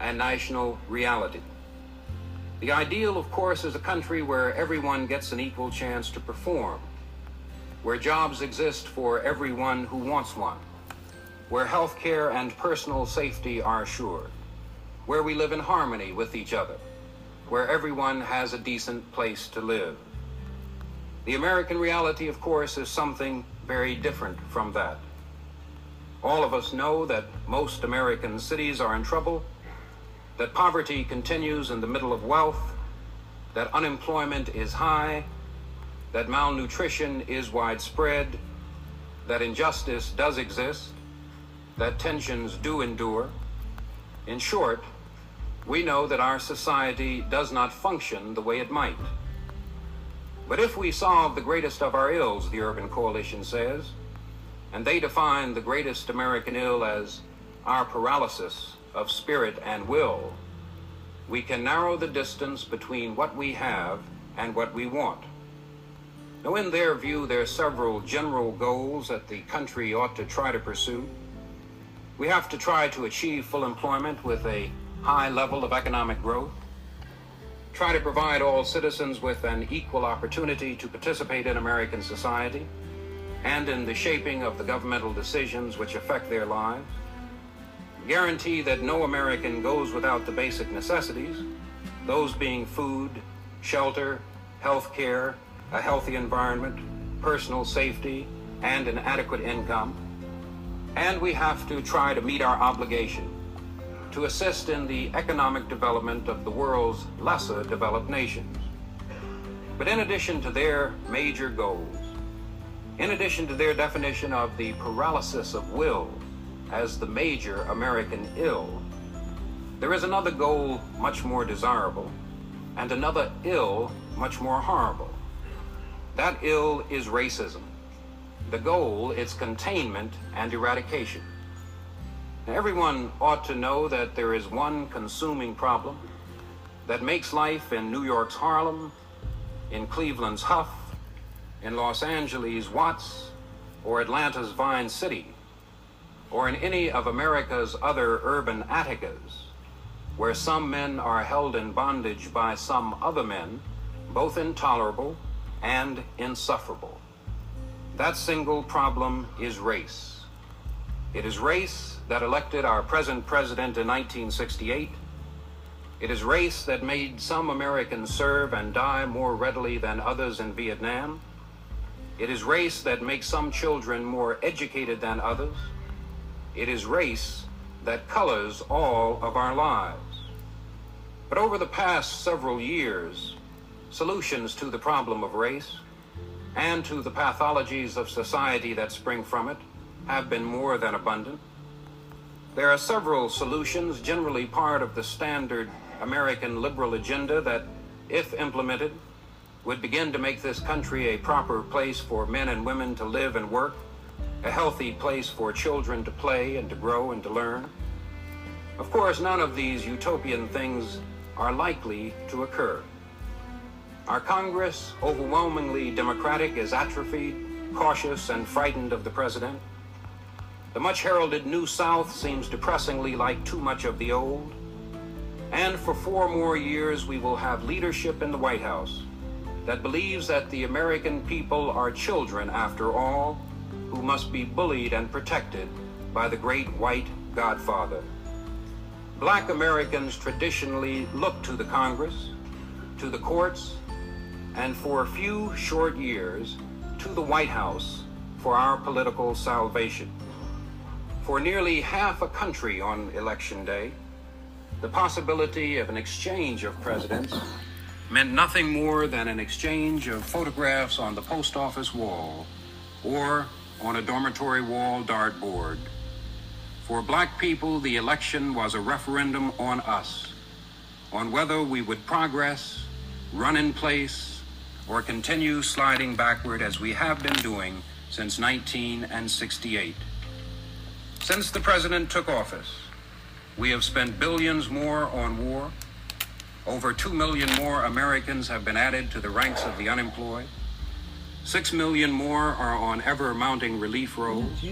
and national reality. The ideal, of course, is a country where everyone gets an equal chance to perform, where jobs exist for everyone who wants one, where health care and personal safety are assured, where we live in harmony with each other, where everyone has a decent place to live. The American reality, of course, is something very different from that. All of us know that most American cities are in trouble, that poverty continues in the middle of wealth, that unemployment is high, that malnutrition is widespread, that injustice does exist, that tensions do endure. In short, we know that our society does not function the way it might. But if we solve the greatest of our ills, the Urban Coalition says, and they define the greatest American ill as our paralysis of spirit and will, we can narrow the distance between what we have and what we want. Now, in their view, there are several general goals that the country ought to try to pursue. We have to try to achieve full employment with a high level of economic growth. try to provide all citizens with an equal opportunity to participate in American society and in the shaping of the governmental decisions which affect their lives, guarantee that no American goes without the basic necessities, those being food, shelter, health care, a healthy environment, personal safety, and an adequate income. And we have to try to meet our obligation to assist in the economic development of the world's lesser developed nations. But in addition to their major goals, in addition to their definition of the paralysis of will as the major American ill, there is another goal much more desirable and another ill much more horrible. That ill is racism. The goal is containment and eradication. Now, everyone ought to know that there is one consuming problem that makes life in New York's Harlem, in Cleveland's Hough, in Los Angeles' Watts, or Atlanta's Vine City, or in any of America's other urban Atticas, where some men are held in bondage by some other men, both intolerable and insufferable. That single problem is race. It is race that elected our present president in 1968. It is race that made some Americans serve and die more readily than others in Vietnam. It is race that makes some children more educated than others. It is race that colors all of our lives. But over the past several years, solutions to the problem of race and to the pathologies of society that spring from it have been more than abundant. There are several solutions, generally part of the standard American liberal agenda, that, if implemented, would begin to make this country a proper place for men and women to live and work, a healthy place for children to play and to grow and to learn. Of course, none of these utopian things are likely to occur. Our Congress, overwhelmingly Democratic, is atrophied, cautious, and frightened of the president. The much heralded New South seems depressingly like too much of the old. And for four more years, we will have leadership in the White House that believes that the American people are children, after all, who must be bullied and protected by the great white godfather. Black Americans traditionally look to the Congress, to the courts, and for a few short years, to the White House for our political salvation. For nearly half a country on election day, the possibility of an exchange of presidents meant nothing more than an exchange of photographs on the post office wall or on a dormitory wall dartboard. For black people, the election was a referendum on us, on whether we would progress, run in place, or continue sliding backward as we have been doing since 1968. Since the president took office, we have spent billions more on war. Over 2 million more Americans have been added to the ranks of the unemployed. 6 million more are on ever mounting relief rolls.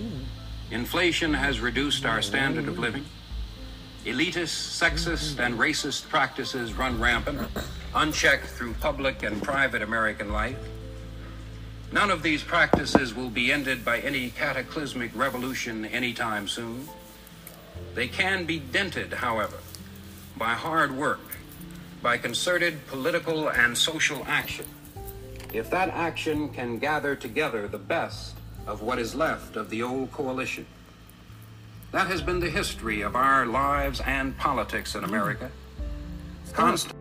Inflation has reduced our standard of living. Elitist, sexist, and racist practices run rampant, unchecked through public and private American life. None of these practices will be ended by any cataclysmic revolution anytime soon. They can be dented, however, by hard work, by concerted political and social action, if that action can gather together the best of what is left of the old coalition. That has been the history of our lives and politics in America. Mm. Constant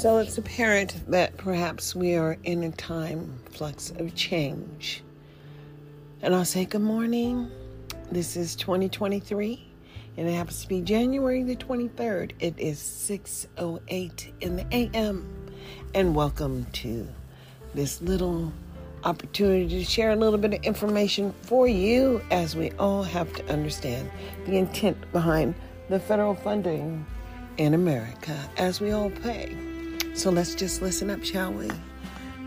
So it's apparent that perhaps we are in a time flux of change. And I'll say good morning. This is 2023 and it happens to be January the 23rd. It is 6:08 in the AM. And welcome to this little opportunity to share a little bit of information for you as we all have to understand the intent behind the federal funding in America as we all pay. So let's just listen up, shall we?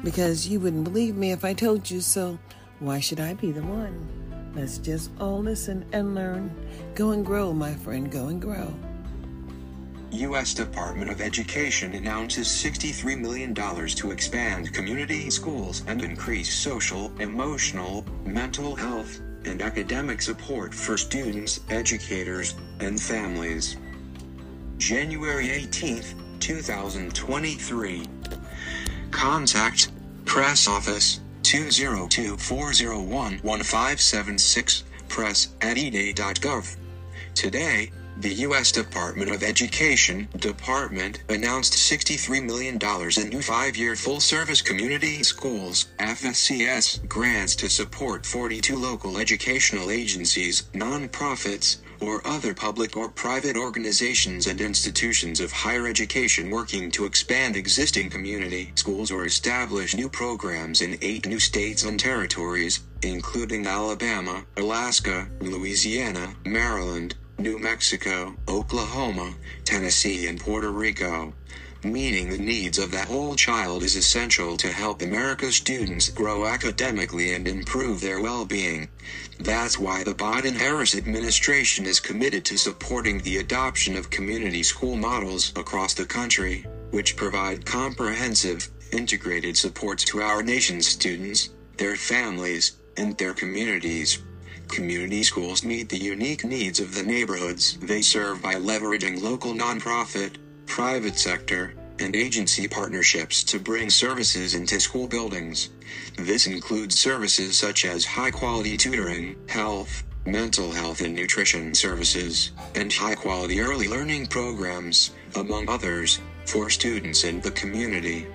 Because you wouldn't believe me if I told you so. Why should I be the one? Let's just all listen and learn. Go and grow, my friend, go and grow. U.S. Department of Education announces $63 million to expand community schools and increase social, emotional, mental health, and academic support for students, educators, and families. January 18, 2023. Contact Press Office 202 401 1576, press at eday.gov. Today, the U.S. Department of Education Department announced $63 million in new five-year full-service community schools FSCS grants to support 42 local educational agencies, nonprofits, or other public or private organizations and institutions of higher education working to expand existing community schools or establish new programs in eight new states and territories, including Alabama, Alaska, Louisiana, Maryland, New Mexico, Oklahoma, Tennessee, and Puerto Rico. Meeting the needs of that whole child is essential to help America's students grow academically and improve their well being. That's why the Biden Harris administration is committed to supporting the adoption of community school models across the country, which provide comprehensive, integrated supports to our nation's students, their families, and their communities. Community schools meet the unique needs of the neighborhoods they serve by leveraging local nonprofit, private sector, and agency partnerships to bring services into school buildings. This includes services such as high quality tutoring, health, mental health and nutrition services, and high quality early learning programs, among others, for students in the community.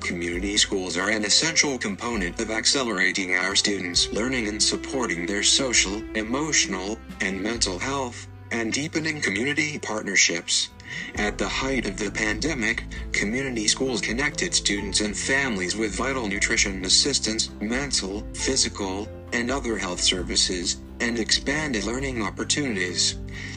Community schools are an essential component of accelerating our students' learning and supporting their social, emotional, and mental health, and deepening community partnerships. At the height of the pandemic, community schools connected students and families with vital nutrition assistance, mental, physical, and other health services, and expanded learning opportunities.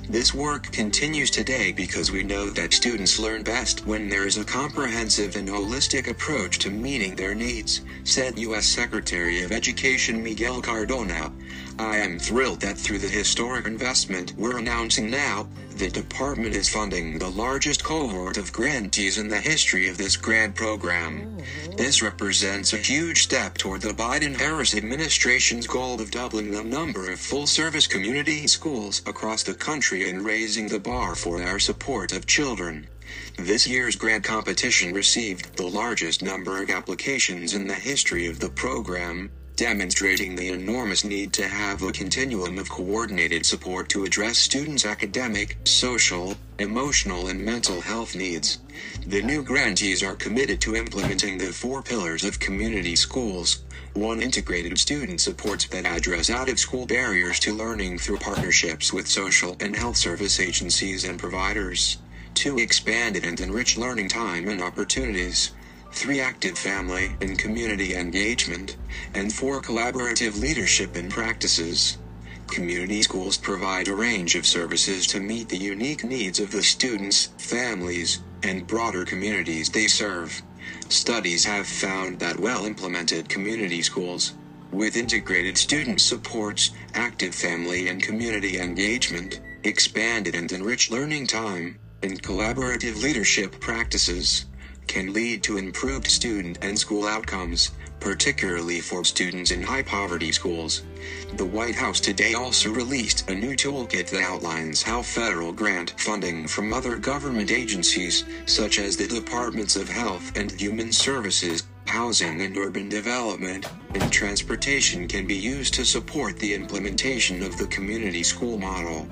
This work continues today because we know that students learn best when there is a comprehensive and holistic approach to meeting their needs, said U.S. Secretary of Education Miguel Cardona. I am thrilled that through the historic investment we're announcing now, the department is funding the largest cohort of grantees in the history of this grant program. Mm-hmm. This represents a huge step toward the Biden Harris administration's goal of doubling the number of full service community schools across the country and raising the bar for our support of children. This year's grant competition received the largest number of applications in the history of the program, demonstrating the enormous need to have a continuum of coordinated support to address students' academic, social, emotional, and mental health needs. The new grantees are committed to implementing the four pillars of community schools. One integrated student supports that address out of school barriers to learning through partnerships with social and health service agencies and providers. Two expanded and enriched learning time and opportunities. 3 active family and community engagement, and 4 collaborative leadership and practices. Community schools provide a range of services to meet the unique needs of the students, families, and broader communities they serve. Studies have found that well implemented community schools, with integrated student supports, active family and community engagement, expanded and enriched learning time, and collaborative leadership practices, can lead to improved student and school outcomes, particularly for students in high poverty schools. The White House today also released a new toolkit that outlines how federal grant funding from other government agencies, such as the Departments of Health and Human Services, Housing and Urban Development, and Transportation can be used to support the implementation of the community school model.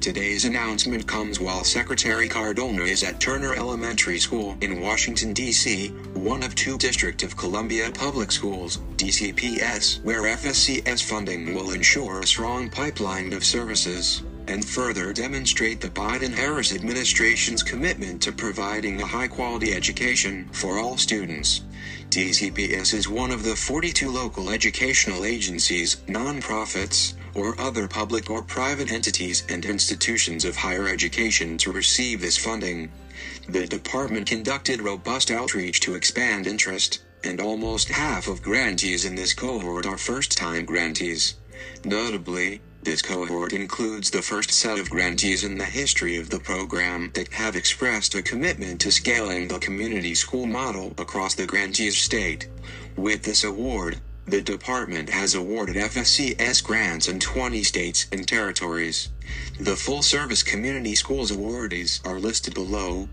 Today's announcement comes while Secretary Cardona is at Turner Elementary School in Washington, D.C., one of two District of Columbia public schools, DCPS, where FSCS funding will ensure a strong pipeline of services and further demonstrate the Biden Harris administration's commitment to providing a high quality education for all students. DCPS is one of the 42 local educational agencies, nonprofits, or other public or private entities and institutions of higher education to receive this funding. The department conducted robust outreach to expand interest, and almost half of grantees in this cohort are first time grantees. Notably, this cohort includes the first set of grantees in the history of the program that have expressed a commitment to scaling the community school model across the grantees state. With this award, the department has awarded FSCS grants in 20 states and territories. The full service community schools awardees are listed below.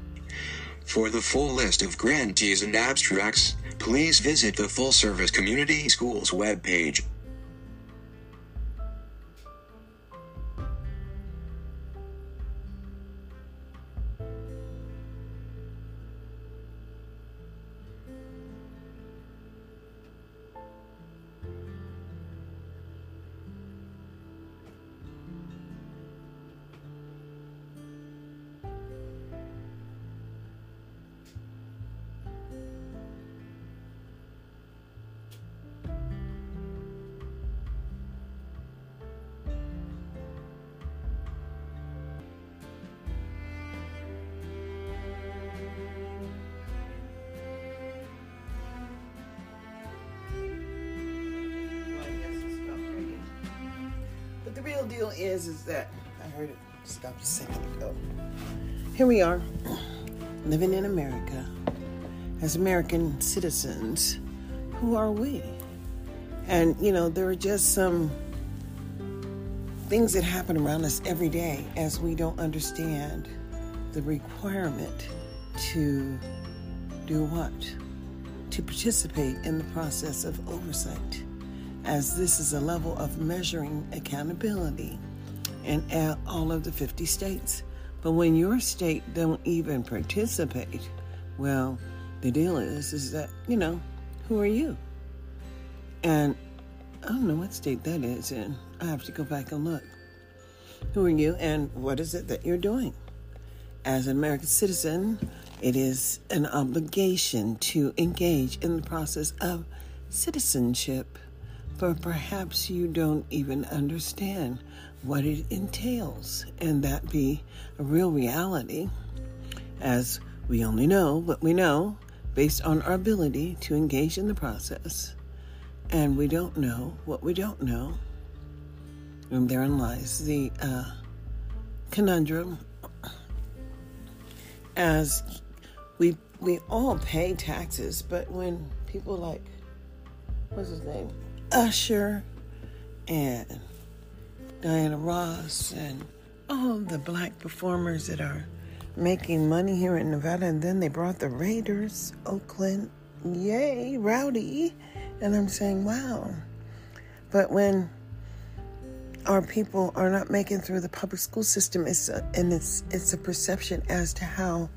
For the full list of grantees and abstracts, please visit the Full Service Community Schools webpage. Deal is, is that I heard it stop a second ago. Here we are, living in America as American citizens. Who are we? And you know, there are just some things that happen around us every day as we don't understand the requirement to do what? To participate in the process of oversight, as this is a level of measuring accountability in all of the 50 states. But when your state don't even participate, well, the deal is, is that, you know, who are you? And I don't know what state that is in. I have to go back and look. Who are you and what is it that you're doing? As an American citizen, it is an obligation to engage in the process of citizenship, but perhaps you don't even understand what it entails, and that be a real reality, as we only know what we know based on our ability to engage in the process, and we don't know what we don't know. And therein lies the uh, conundrum as we we all pay taxes, but when people like what's his name? Usher and Diana Ross and all the black performers that are making money here in Nevada and then they brought the Raiders, Oakland, yay, rowdy. And I'm saying, wow. But when our people are not making through the public school system, it's a, and it's it's a perception as to how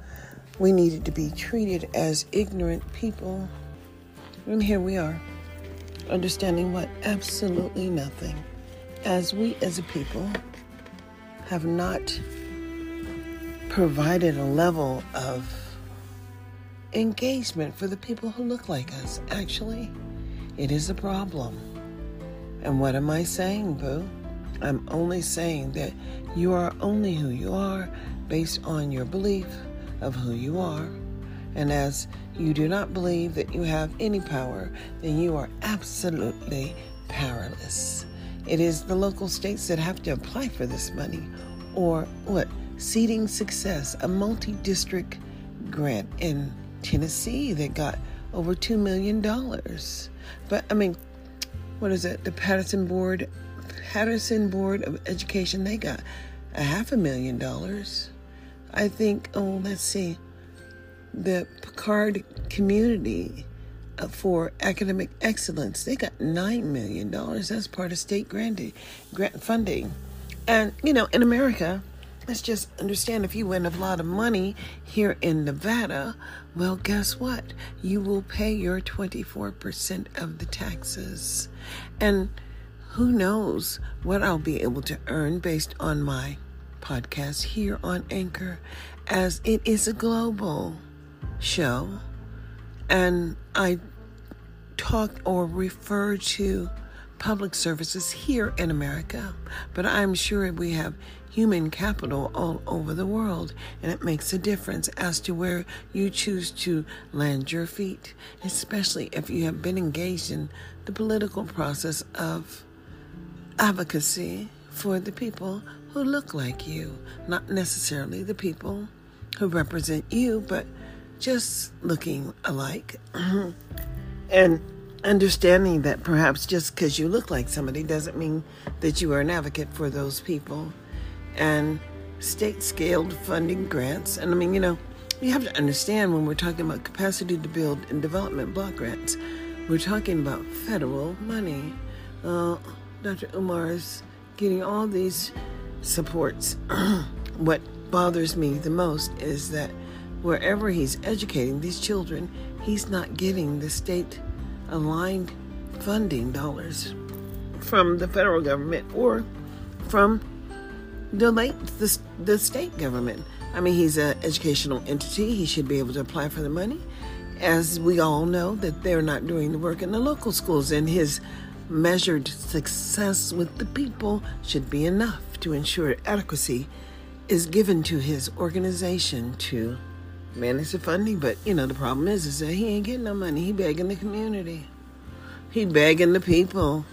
we needed to be treated as ignorant people. And here we are, understanding what absolutely nothing. As we as a people have not provided a level of engagement for the people who look like us. Actually, it is a problem. And what am I saying, Boo? I'm only saying that you are only who you are based on your belief of who you are. And as you do not believe that you have any power, then you are absolutely powerless. It is the local states that have to apply for this money. Or what? Seeding Success, a multi district grant in Tennessee that got over $2 million. But I mean, what is it? The Paterson Board, Paterson Board of Education, they got a half a million dollars. I think, oh, let's see, the Picard community uh, for academic excellence, they got $9 million. That's part of state grant, grant funding. And, you know, in America, let's just understand if you win a lot of money here in Nevada, well, guess what? You will pay your 24% of the taxes. And who knows what I'll be able to earn based on my podcast here on Anchor, as it is a global show. And I talk or refer to public services here in America, but I'm sure we have human capital all over the world, and it makes a difference as to where you choose to land your feet, especially if you have been engaged in the political process of advocacy for the people who look like you, not necessarily the people who represent you, but just looking alike. and understanding that perhaps just because you look like somebody doesn't mean that you are an advocate for those people. And state scaled funding grants. And I mean, you know, you have to understand when we're talking about capacity to build and development block grants, we're talking about federal money. Uh, Dr. Umar is getting all these supports. what bothers me the most is that wherever he's educating these children, he's not getting the state aligned funding dollars from the federal government or from the late the, the state government. I mean, he's an educational entity. He should be able to apply for the money. As we all know, that they're not doing the work in the local schools, and his measured success with the people should be enough to ensure adequacy is given to his organization to manage the funding. But you know, the problem is, is that he ain't getting no money. He begging the community. He begging the people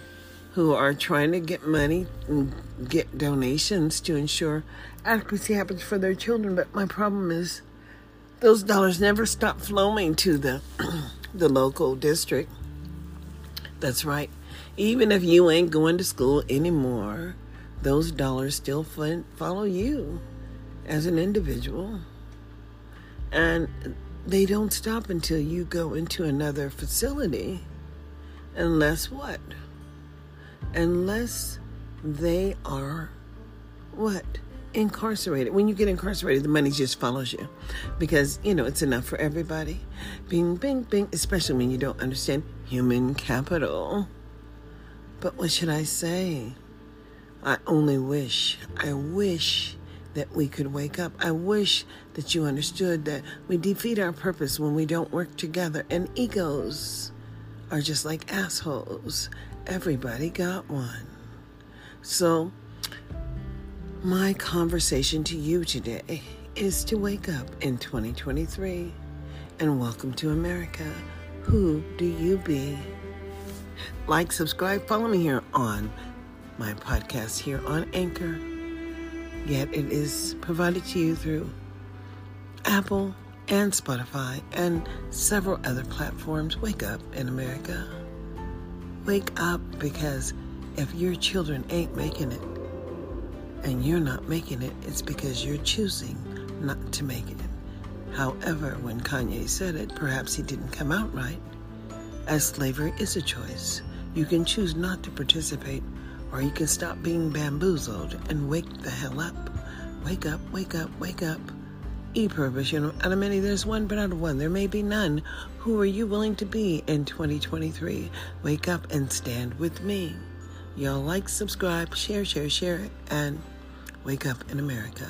who are trying to get money and get donations to ensure adequacy happens for their children. But my problem is, those dollars never stop flowing to the the local district. That's right. Even if you ain't going to school anymore, those dollars still follow you as an individual. And they don't stop until you go into another facility, unless what? Unless they are what? Incarcerated. When you get incarcerated, the money just follows you because, you know, it's enough for everybody. Bing, bing, bing, especially when you don't understand human capital. But what should I say? I only wish, I wish that we could wake up. I wish that you understood that we defeat our purpose when we don't work together, and egos are just like assholes. Everybody got one. So, my conversation to you today is to wake up in 2023 and welcome to America. Who do you be? Like, subscribe, follow me here on my podcast here on Anchor yet it is provided to you through Apple and Spotify and several other platforms. Wake up in America. Wake up because if your children ain't making it and you're not making it, it's because you're choosing not to make it. However, when Kanye said it, perhaps he didn't come out right, as slavery is a choice. You can choose not to participate or you can stop being bamboozled and wake the hell up. Wake up, wake up, wake up. E-purpose, you know, out of many there's one, but out of one there may be none. Who are you willing to be in 2023? Wake up and stand with me. Y'all like, subscribe, share, share, share, and wake up in America.